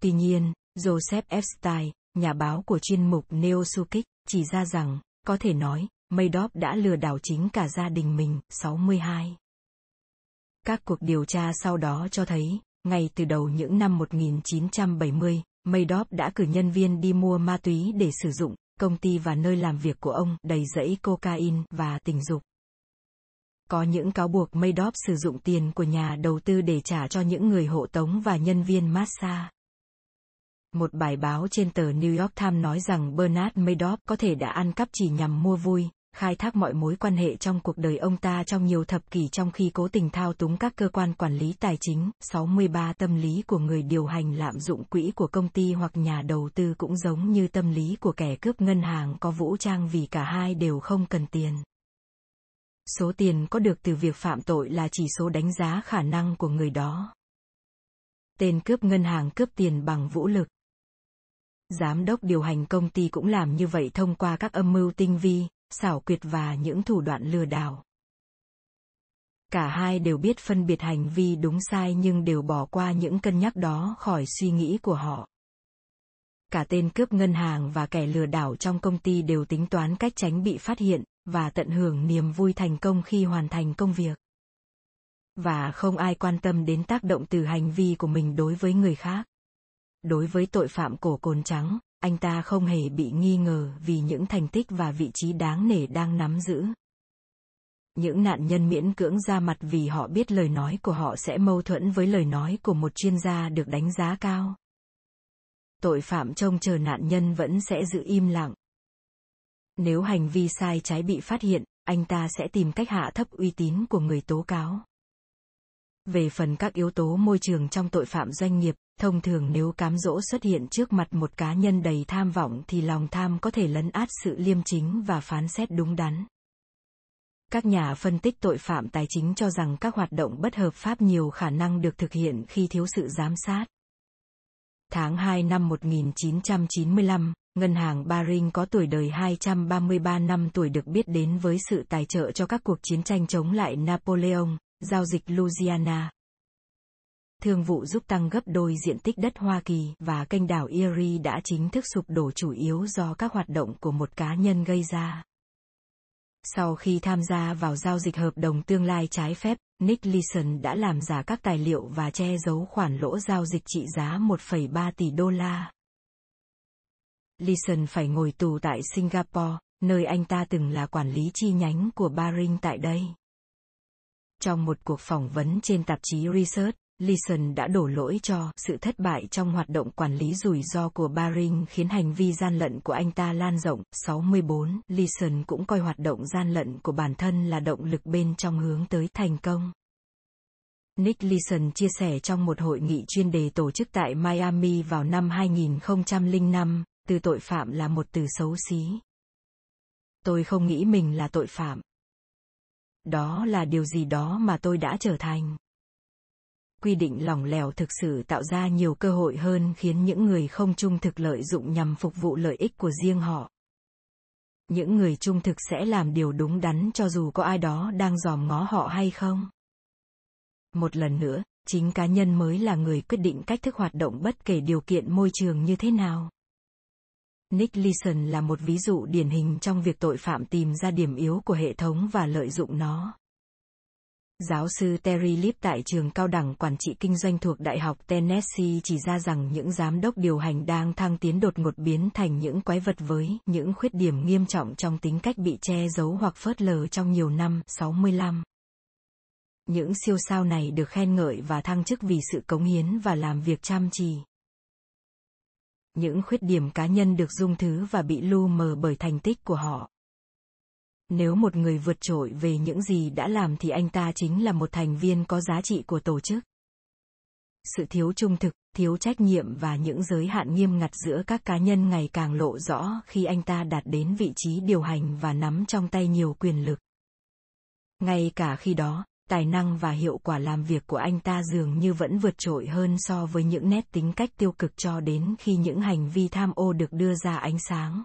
Tuy nhiên, Joseph Epstein, nhà báo của chuyên mục Neosukic, chỉ ra rằng, có thể nói, Madoff đã lừa đảo chính cả gia đình mình, 62. Các cuộc điều tra sau đó cho thấy, ngay từ đầu những năm 1970, Madoff đã cử nhân viên đi mua ma túy để sử dụng, công ty và nơi làm việc của ông đầy rẫy cocaine và tình dục. Có những cáo buộc Madoff sử dụng tiền của nhà đầu tư để trả cho những người hộ tống và nhân viên massage. Một bài báo trên tờ New York Times nói rằng Bernard Madoff có thể đã ăn cắp chỉ nhằm mua vui, khai thác mọi mối quan hệ trong cuộc đời ông ta trong nhiều thập kỷ trong khi cố tình thao túng các cơ quan quản lý tài chính. 63 Tâm lý của người điều hành lạm dụng quỹ của công ty hoặc nhà đầu tư cũng giống như tâm lý của kẻ cướp ngân hàng có vũ trang vì cả hai đều không cần tiền. Số tiền có được từ việc phạm tội là chỉ số đánh giá khả năng của người đó. Tên cướp ngân hàng cướp tiền bằng vũ lực. Giám đốc điều hành công ty cũng làm như vậy thông qua các âm mưu tinh vi, xảo quyệt và những thủ đoạn lừa đảo. Cả hai đều biết phân biệt hành vi đúng sai nhưng đều bỏ qua những cân nhắc đó khỏi suy nghĩ của họ. Cả tên cướp ngân hàng và kẻ lừa đảo trong công ty đều tính toán cách tránh bị phát hiện và tận hưởng niềm vui thành công khi hoàn thành công việc. Và không ai quan tâm đến tác động từ hành vi của mình đối với người khác. Đối với tội phạm cổ cồn trắng, anh ta không hề bị nghi ngờ vì những thành tích và vị trí đáng nể đang nắm giữ. Những nạn nhân miễn cưỡng ra mặt vì họ biết lời nói của họ sẽ mâu thuẫn với lời nói của một chuyên gia được đánh giá cao. Tội phạm trông chờ nạn nhân vẫn sẽ giữ im lặng. Nếu hành vi sai trái bị phát hiện, anh ta sẽ tìm cách hạ thấp uy tín của người tố cáo. Về phần các yếu tố môi trường trong tội phạm doanh nghiệp, thông thường nếu cám dỗ xuất hiện trước mặt một cá nhân đầy tham vọng thì lòng tham có thể lấn át sự liêm chính và phán xét đúng đắn. Các nhà phân tích tội phạm tài chính cho rằng các hoạt động bất hợp pháp nhiều khả năng được thực hiện khi thiếu sự giám sát. Tháng 2 năm 1995, Ngân hàng Baring có tuổi đời 233 năm tuổi được biết đến với sự tài trợ cho các cuộc chiến tranh chống lại Napoleon, giao dịch Louisiana. Thương vụ giúp tăng gấp đôi diện tích đất Hoa Kỳ và kênh đảo Erie đã chính thức sụp đổ chủ yếu do các hoạt động của một cá nhân gây ra. Sau khi tham gia vào giao dịch hợp đồng tương lai trái phép, Nick Leeson đã làm giả các tài liệu và che giấu khoản lỗ giao dịch trị giá 1,3 tỷ đô la. Leeson phải ngồi tù tại Singapore, nơi anh ta từng là quản lý chi nhánh của Baring tại đây. Trong một cuộc phỏng vấn trên tạp chí Research, Leeson đã đổ lỗi cho sự thất bại trong hoạt động quản lý rủi ro của Baring khiến hành vi gian lận của anh ta lan rộng. 64. Leeson cũng coi hoạt động gian lận của bản thân là động lực bên trong hướng tới thành công. Nick Leeson chia sẻ trong một hội nghị chuyên đề tổ chức tại Miami vào năm 2005, từ tội phạm là một từ xấu xí. Tôi không nghĩ mình là tội phạm. Đó là điều gì đó mà tôi đã trở thành. Quy định lỏng lẻo thực sự tạo ra nhiều cơ hội hơn khiến những người không trung thực lợi dụng nhằm phục vụ lợi ích của riêng họ. Những người trung thực sẽ làm điều đúng đắn cho dù có ai đó đang dòm ngó họ hay không. Một lần nữa, chính cá nhân mới là người quyết định cách thức hoạt động bất kể điều kiện môi trường như thế nào. Nick Leeson là một ví dụ điển hình trong việc tội phạm tìm ra điểm yếu của hệ thống và lợi dụng nó. Giáo sư Terry Lip tại trường cao đẳng quản trị kinh doanh thuộc Đại học Tennessee chỉ ra rằng những giám đốc điều hành đang thăng tiến đột ngột biến thành những quái vật với những khuyết điểm nghiêm trọng trong tính cách bị che giấu hoặc phớt lờ trong nhiều năm. 65 Những siêu sao này được khen ngợi và thăng chức vì sự cống hiến và làm việc chăm chỉ. Những khuyết điểm cá nhân được dung thứ và bị lu mờ bởi thành tích của họ. Nếu một người vượt trội về những gì đã làm thì anh ta chính là một thành viên có giá trị của tổ chức. Sự thiếu trung thực, thiếu trách nhiệm và những giới hạn nghiêm ngặt giữa các cá nhân ngày càng lộ rõ khi anh ta đạt đến vị trí điều hành và nắm trong tay nhiều quyền lực. Ngay cả khi đó, tài năng và hiệu quả làm việc của anh ta dường như vẫn vượt trội hơn so với những nét tính cách tiêu cực cho đến khi những hành vi tham ô được đưa ra ánh sáng.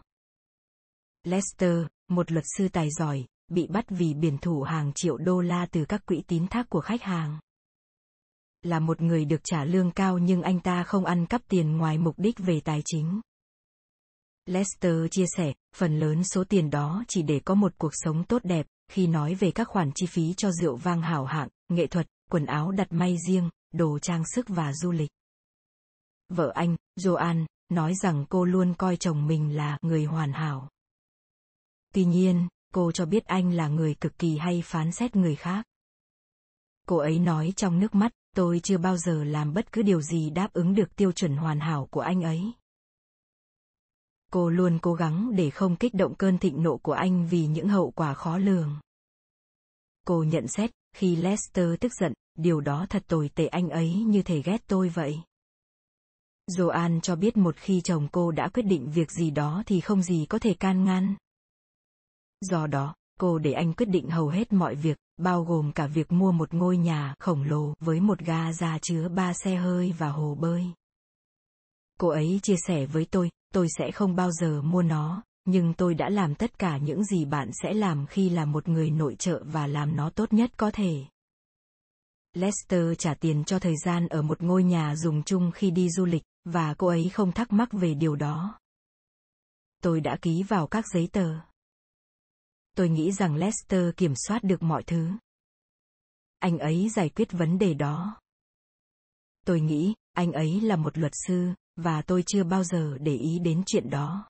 Lester, một luật sư tài giỏi, bị bắt vì biển thủ hàng triệu đô la từ các quỹ tín thác của khách hàng. Là một người được trả lương cao nhưng anh ta không ăn cắp tiền ngoài mục đích về tài chính. Lester chia sẻ, phần lớn số tiền đó chỉ để có một cuộc sống tốt đẹp, khi nói về các khoản chi phí cho rượu vang hảo hạng, nghệ thuật, quần áo đặt may riêng, đồ trang sức và du lịch. Vợ anh, Joanne, nói rằng cô luôn coi chồng mình là người hoàn hảo. Tuy nhiên, cô cho biết anh là người cực kỳ hay phán xét người khác. Cô ấy nói trong nước mắt, tôi chưa bao giờ làm bất cứ điều gì đáp ứng được tiêu chuẩn hoàn hảo của anh ấy. Cô luôn cố gắng để không kích động cơn thịnh nộ của anh vì những hậu quả khó lường. Cô nhận xét, khi Lester tức giận, điều đó thật tồi tệ anh ấy như thể ghét tôi vậy. Joanne cho biết một khi chồng cô đã quyết định việc gì đó thì không gì có thể can ngăn. Do đó, cô để anh quyết định hầu hết mọi việc, bao gồm cả việc mua một ngôi nhà khổng lồ với một ga ra chứa ba xe hơi và hồ bơi. Cô ấy chia sẻ với tôi, tôi sẽ không bao giờ mua nó, nhưng tôi đã làm tất cả những gì bạn sẽ làm khi là một người nội trợ và làm nó tốt nhất có thể. Lester trả tiền cho thời gian ở một ngôi nhà dùng chung khi đi du lịch, và cô ấy không thắc mắc về điều đó. Tôi đã ký vào các giấy tờ. Tôi nghĩ rằng Lester kiểm soát được mọi thứ. Anh ấy giải quyết vấn đề đó. Tôi nghĩ, anh ấy là một luật sư, và tôi chưa bao giờ để ý đến chuyện đó.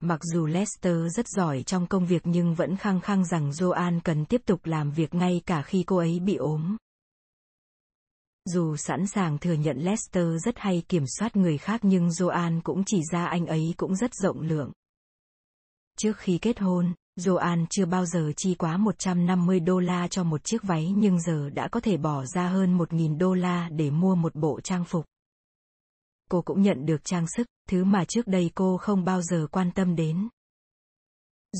Mặc dù Lester rất giỏi trong công việc nhưng vẫn khăng khăng rằng Joan cần tiếp tục làm việc ngay cả khi cô ấy bị ốm. Dù sẵn sàng thừa nhận Lester rất hay kiểm soát người khác nhưng Joan cũng chỉ ra anh ấy cũng rất rộng lượng. Trước khi kết hôn, Joan chưa bao giờ chi quá 150 đô la cho một chiếc váy nhưng giờ đã có thể bỏ ra hơn 1.000 đô la để mua một bộ trang phục cô cũng nhận được trang sức, thứ mà trước đây cô không bao giờ quan tâm đến.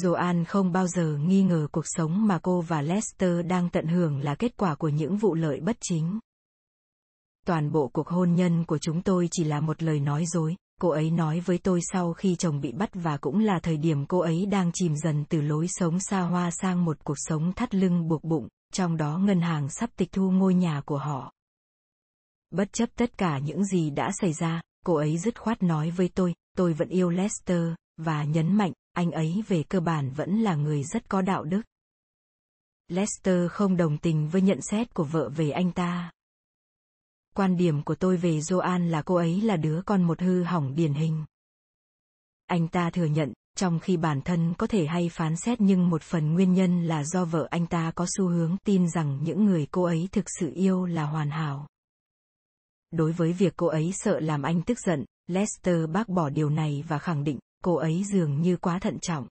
Joan không bao giờ nghi ngờ cuộc sống mà cô và Lester đang tận hưởng là kết quả của những vụ lợi bất chính. Toàn bộ cuộc hôn nhân của chúng tôi chỉ là một lời nói dối, cô ấy nói với tôi sau khi chồng bị bắt và cũng là thời điểm cô ấy đang chìm dần từ lối sống xa hoa sang một cuộc sống thắt lưng buộc bụng, trong đó ngân hàng sắp tịch thu ngôi nhà của họ. Bất chấp tất cả những gì đã xảy ra, cô ấy dứt khoát nói với tôi, tôi vẫn yêu Lester, và nhấn mạnh, anh ấy về cơ bản vẫn là người rất có đạo đức. Lester không đồng tình với nhận xét của vợ về anh ta. Quan điểm của tôi về Joan là cô ấy là đứa con một hư hỏng điển hình. Anh ta thừa nhận, trong khi bản thân có thể hay phán xét nhưng một phần nguyên nhân là do vợ anh ta có xu hướng tin rằng những người cô ấy thực sự yêu là hoàn hảo. Đối với việc cô ấy sợ làm anh tức giận, Lester bác bỏ điều này và khẳng định, cô ấy dường như quá thận trọng.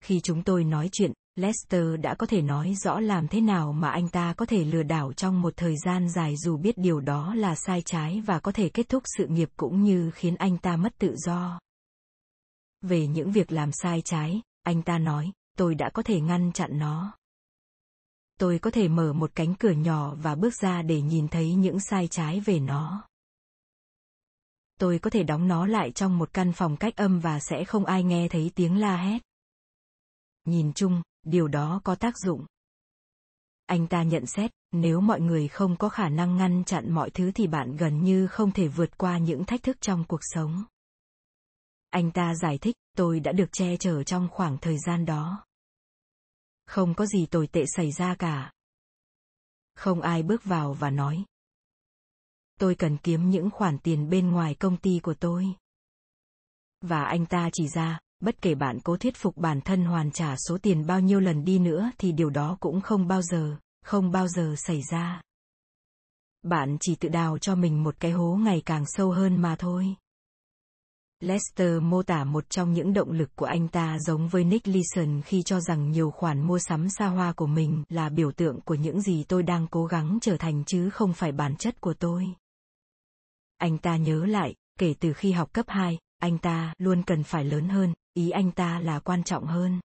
Khi chúng tôi nói chuyện, Lester đã có thể nói rõ làm thế nào mà anh ta có thể lừa đảo trong một thời gian dài dù biết điều đó là sai trái và có thể kết thúc sự nghiệp cũng như khiến anh ta mất tự do. Về những việc làm sai trái, anh ta nói, tôi đã có thể ngăn chặn nó. Tôi có thể mở một cánh cửa nhỏ và bước ra để nhìn thấy những sai trái về nó. Tôi có thể đóng nó lại trong một căn phòng cách âm và sẽ không ai nghe thấy tiếng la hét. Nhìn chung điều đó có tác dụng anh ta nhận xét nếu mọi người không có khả năng ngăn chặn mọi thứ thì bạn gần như không thể vượt qua những thách thức trong cuộc sống anh ta giải thích tôi đã được che chở trong khoảng thời gian đó không có gì tồi tệ xảy ra cả. Không ai bước vào và nói. Tôi cần kiếm những khoản tiền bên ngoài công ty của tôi. Và anh ta chỉ ra, bất kể bạn cố thuyết phục bản thân hoàn trả số tiền bao nhiêu lần đi nữa thì điều đó cũng không bao giờ, không bao giờ xảy ra. Bạn chỉ tự đào cho mình một cái hố ngày càng sâu hơn mà thôi. Lester mô tả một trong những động lực của anh ta giống với Nick Leeson khi cho rằng nhiều khoản mua sắm xa hoa của mình là biểu tượng của những gì tôi đang cố gắng trở thành chứ không phải bản chất của tôi. Anh ta nhớ lại, kể từ khi học cấp 2, anh ta luôn cần phải lớn hơn, ý anh ta là quan trọng hơn.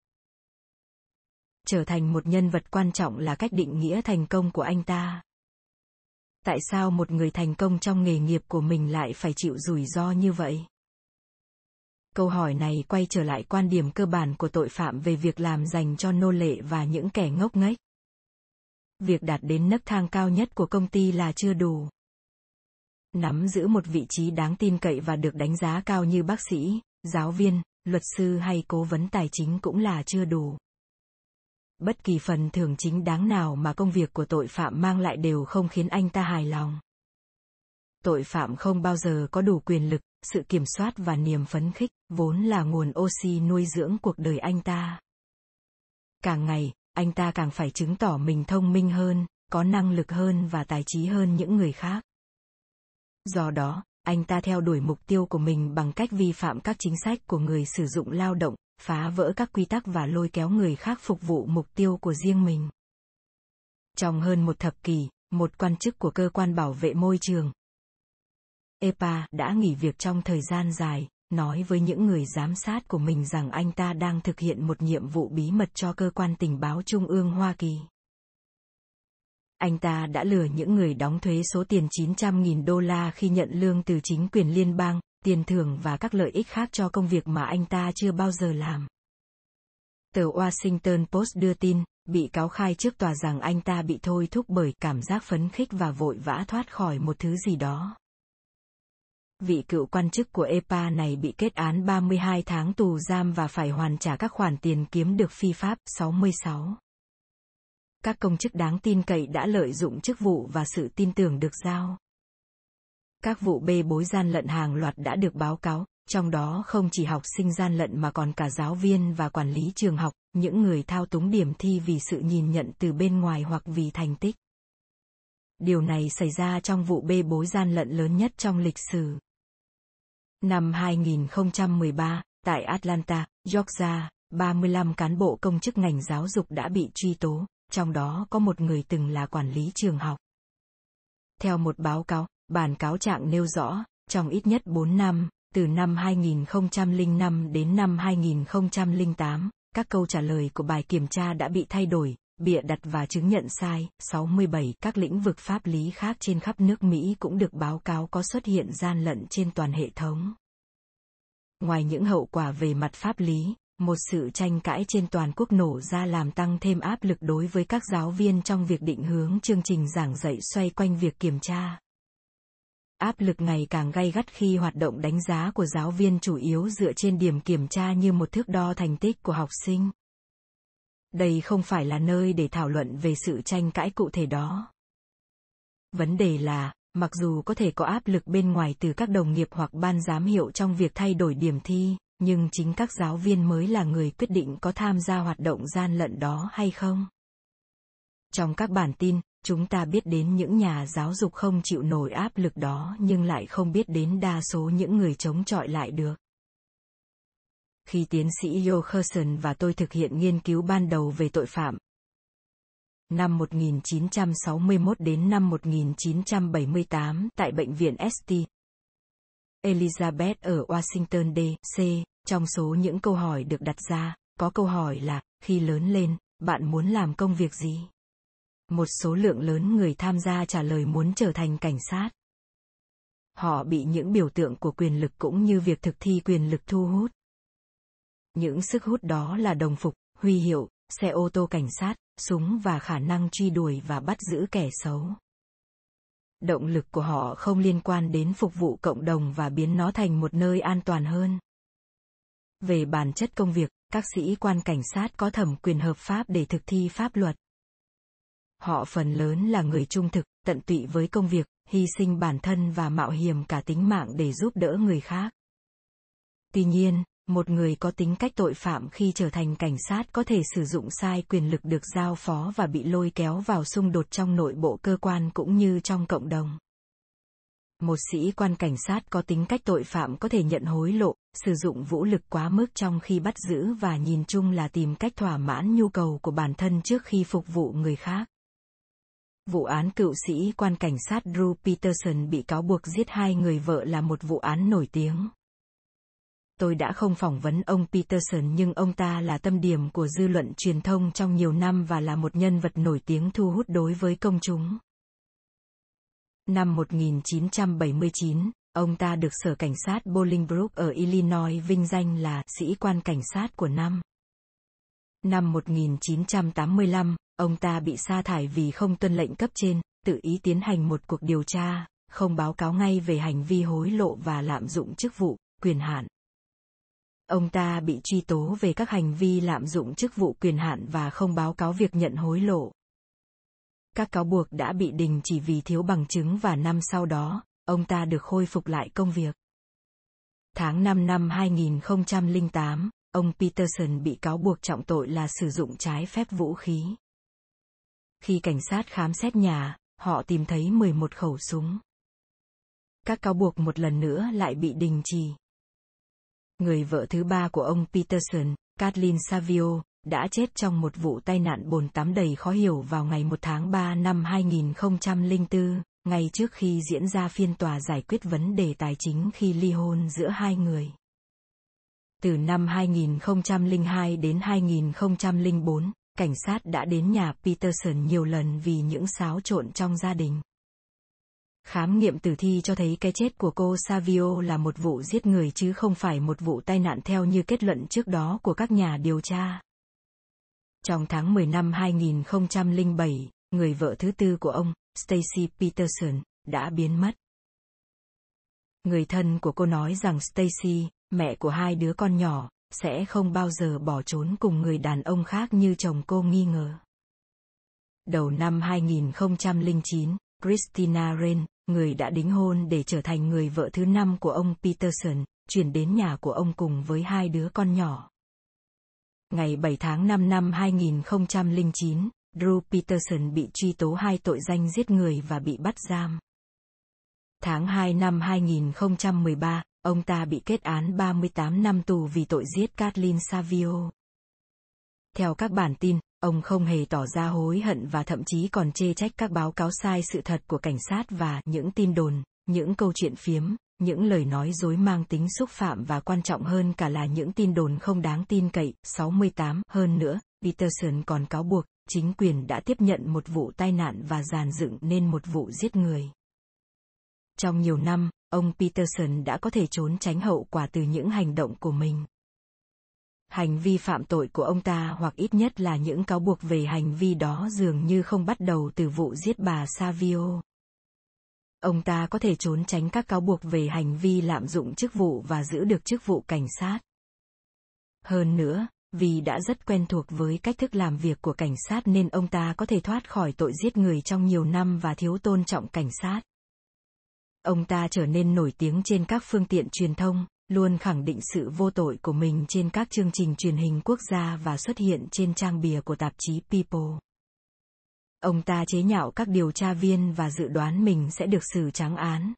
Trở thành một nhân vật quan trọng là cách định nghĩa thành công của anh ta. Tại sao một người thành công trong nghề nghiệp của mình lại phải chịu rủi ro như vậy? Câu hỏi này quay trở lại quan điểm cơ bản của tội phạm về việc làm dành cho nô lệ và những kẻ ngốc nghếch. Việc đạt đến nấc thang cao nhất của công ty là chưa đủ. Nắm giữ một vị trí đáng tin cậy và được đánh giá cao như bác sĩ, giáo viên, luật sư hay cố vấn tài chính cũng là chưa đủ. Bất kỳ phần thưởng chính đáng nào mà công việc của tội phạm mang lại đều không khiến anh ta hài lòng. Tội phạm không bao giờ có đủ quyền lực, sự kiểm soát và niềm phấn khích, vốn là nguồn oxy nuôi dưỡng cuộc đời anh ta. Càng ngày, anh ta càng phải chứng tỏ mình thông minh hơn, có năng lực hơn và tài trí hơn những người khác. Do đó, anh ta theo đuổi mục tiêu của mình bằng cách vi phạm các chính sách của người sử dụng lao động, phá vỡ các quy tắc và lôi kéo người khác phục vụ mục tiêu của riêng mình. Trong hơn một thập kỷ, một quan chức của cơ quan bảo vệ môi trường, EPA đã nghỉ việc trong thời gian dài, nói với những người giám sát của mình rằng anh ta đang thực hiện một nhiệm vụ bí mật cho cơ quan tình báo trung ương Hoa Kỳ. Anh ta đã lừa những người đóng thuế số tiền 900.000 đô la khi nhận lương từ chính quyền liên bang, tiền thưởng và các lợi ích khác cho công việc mà anh ta chưa bao giờ làm. Tờ Washington Post đưa tin, bị cáo khai trước tòa rằng anh ta bị thôi thúc bởi cảm giác phấn khích và vội vã thoát khỏi một thứ gì đó. Vị cựu quan chức của EPA này bị kết án 32 tháng tù giam và phải hoàn trả các khoản tiền kiếm được phi pháp 66. Các công chức đáng tin cậy đã lợi dụng chức vụ và sự tin tưởng được giao. Các vụ bê bối gian lận hàng loạt đã được báo cáo, trong đó không chỉ học sinh gian lận mà còn cả giáo viên và quản lý trường học, những người thao túng điểm thi vì sự nhìn nhận từ bên ngoài hoặc vì thành tích. Điều này xảy ra trong vụ bê bối gian lận lớn nhất trong lịch sử. Năm 2013, tại Atlanta, Georgia, 35 cán bộ công chức ngành giáo dục đã bị truy tố, trong đó có một người từng là quản lý trường học. Theo một báo cáo, bản cáo trạng nêu rõ, trong ít nhất 4 năm, từ năm 2005 đến năm 2008, các câu trả lời của bài kiểm tra đã bị thay đổi, bịa đặt và chứng nhận sai. 67 các lĩnh vực pháp lý khác trên khắp nước Mỹ cũng được báo cáo có xuất hiện gian lận trên toàn hệ thống. Ngoài những hậu quả về mặt pháp lý, một sự tranh cãi trên toàn quốc nổ ra làm tăng thêm áp lực đối với các giáo viên trong việc định hướng chương trình giảng dạy xoay quanh việc kiểm tra. Áp lực ngày càng gay gắt khi hoạt động đánh giá của giáo viên chủ yếu dựa trên điểm kiểm tra như một thước đo thành tích của học sinh. Đây không phải là nơi để thảo luận về sự tranh cãi cụ thể đó. Vấn đề là, mặc dù có thể có áp lực bên ngoài từ các đồng nghiệp hoặc ban giám hiệu trong việc thay đổi điểm thi, nhưng chính các giáo viên mới là người quyết định có tham gia hoạt động gian lận đó hay không. Trong các bản tin, chúng ta biết đến những nhà giáo dục không chịu nổi áp lực đó nhưng lại không biết đến đa số những người chống chọi lại được. Khi tiến sĩ Jokerson và tôi thực hiện nghiên cứu ban đầu về tội phạm, năm 1961 đến năm 1978 tại bệnh viện St. Elizabeth ở Washington D.C. Trong số những câu hỏi được đặt ra, có câu hỏi là, khi lớn lên, bạn muốn làm công việc gì? Một số lượng lớn người tham gia trả lời muốn trở thành cảnh sát. Họ bị những biểu tượng của quyền lực cũng như việc thực thi quyền lực thu hút. Những sức hút đó là đồng phục, huy hiệu, xe ô tô cảnh sát, súng và khả năng truy đuổi và bắt giữ kẻ xấu. Động lực của họ không liên quan đến phục vụ cộng đồng và biến nó thành một nơi an toàn hơn. Về bản chất công việc, các sĩ quan cảnh sát có thẩm quyền hợp pháp để thực thi pháp luật. Họ phần lớn là người trung thực, tận tụy với công việc, hy sinh bản thân và mạo hiểm cả tính mạng để giúp đỡ người khác. Tuy nhiên, một người có tính cách tội phạm khi trở thành cảnh sát có thể sử dụng sai quyền lực được giao phó và bị lôi kéo vào xung đột trong nội bộ cơ quan cũng như trong cộng đồng một sĩ quan cảnh sát có tính cách tội phạm có thể nhận hối lộ, sử dụng vũ lực quá mức trong khi bắt giữ và nhìn chung là tìm cách thỏa mãn nhu cầu của bản thân trước khi phục vụ người khác vụ án cựu sĩ quan cảnh sát Drew Peterson bị cáo buộc giết hai người vợ là một vụ án nổi tiếng tôi đã không phỏng vấn ông Peterson nhưng ông ta là tâm điểm của dư luận truyền thông trong nhiều năm và là một nhân vật nổi tiếng thu hút đối với công chúng. Năm 1979, ông ta được Sở Cảnh sát Bolingbrook ở Illinois vinh danh là sĩ quan cảnh sát của năm. Năm 1985, ông ta bị sa thải vì không tuân lệnh cấp trên, tự ý tiến hành một cuộc điều tra, không báo cáo ngay về hành vi hối lộ và lạm dụng chức vụ, quyền hạn. Ông ta bị truy tố về các hành vi lạm dụng chức vụ quyền hạn và không báo cáo việc nhận hối lộ. Các cáo buộc đã bị đình chỉ vì thiếu bằng chứng và năm sau đó, ông ta được khôi phục lại công việc. Tháng 5 năm 2008, ông Peterson bị cáo buộc trọng tội là sử dụng trái phép vũ khí. Khi cảnh sát khám xét nhà, họ tìm thấy 11 khẩu súng. Các cáo buộc một lần nữa lại bị đình chỉ. Người vợ thứ ba của ông Peterson, Kathleen Savio, đã chết trong một vụ tai nạn bồn tắm đầy khó hiểu vào ngày 1 tháng 3 năm 2004, ngay trước khi diễn ra phiên tòa giải quyết vấn đề tài chính khi ly hôn giữa hai người. Từ năm 2002 đến 2004, cảnh sát đã đến nhà Peterson nhiều lần vì những xáo trộn trong gia đình. Khám nghiệm tử thi cho thấy cái chết của cô Savio là một vụ giết người chứ không phải một vụ tai nạn theo như kết luận trước đó của các nhà điều tra. Trong tháng 10 năm 2007, người vợ thứ tư của ông, Stacy Peterson, đã biến mất. Người thân của cô nói rằng Stacy, mẹ của hai đứa con nhỏ, sẽ không bao giờ bỏ trốn cùng người đàn ông khác như chồng cô nghi ngờ. Đầu năm 2009, Christina Rain, người đã đính hôn để trở thành người vợ thứ năm của ông Peterson, chuyển đến nhà của ông cùng với hai đứa con nhỏ. Ngày 7 tháng 5 năm 2009, Drew Peterson bị truy tố hai tội danh giết người và bị bắt giam. Tháng 2 năm 2013, ông ta bị kết án 38 năm tù vì tội giết Kathleen Savio. Theo các bản tin, ông không hề tỏ ra hối hận và thậm chí còn chê trách các báo cáo sai sự thật của cảnh sát và những tin đồn, những câu chuyện phiếm, những lời nói dối mang tính xúc phạm và quan trọng hơn cả là những tin đồn không đáng tin cậy. 68. Hơn nữa, Peterson còn cáo buộc, chính quyền đã tiếp nhận một vụ tai nạn và giàn dựng nên một vụ giết người. Trong nhiều năm, ông Peterson đã có thể trốn tránh hậu quả từ những hành động của mình. Hành vi phạm tội của ông ta hoặc ít nhất là những cáo buộc về hành vi đó dường như không bắt đầu từ vụ giết bà Savio. Ông ta có thể trốn tránh các cáo buộc về hành vi lạm dụng chức vụ và giữ được chức vụ cảnh sát. Hơn nữa, vì đã rất quen thuộc với cách thức làm việc của cảnh sát nên ông ta có thể thoát khỏi tội giết người trong nhiều năm và thiếu tôn trọng cảnh sát. Ông ta trở nên nổi tiếng trên các phương tiện truyền thông, luôn khẳng định sự vô tội của mình trên các chương trình truyền hình quốc gia và xuất hiện trên trang bìa của tạp chí People. Ông ta chế nhạo các điều tra viên và dự đoán mình sẽ được xử trắng án.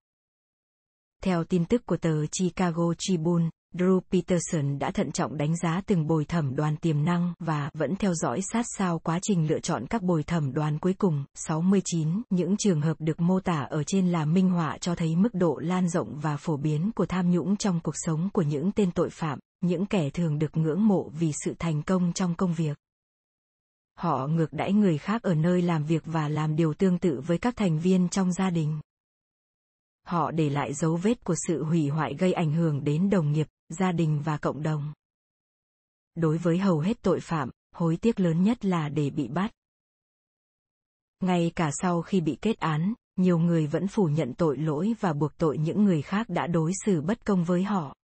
Theo tin tức của tờ Chicago Tribune, Drew Peterson đã thận trọng đánh giá từng bồi thẩm đoàn tiềm năng và vẫn theo dõi sát sao quá trình lựa chọn các bồi thẩm đoàn cuối cùng. 69. Những trường hợp được mô tả ở trên là minh họa cho thấy mức độ lan rộng và phổ biến của tham nhũng trong cuộc sống của những tên tội phạm, những kẻ thường được ngưỡng mộ vì sự thành công trong công việc. Họ ngược đãi người khác ở nơi làm việc và làm điều tương tự với các thành viên trong gia đình. Họ để lại dấu vết của sự hủy hoại gây ảnh hưởng đến đồng nghiệp, gia đình và cộng đồng. Đối với hầu hết tội phạm, hối tiếc lớn nhất là để bị bắt. Ngay cả sau khi bị kết án, nhiều người vẫn phủ nhận tội lỗi và buộc tội những người khác đã đối xử bất công với họ.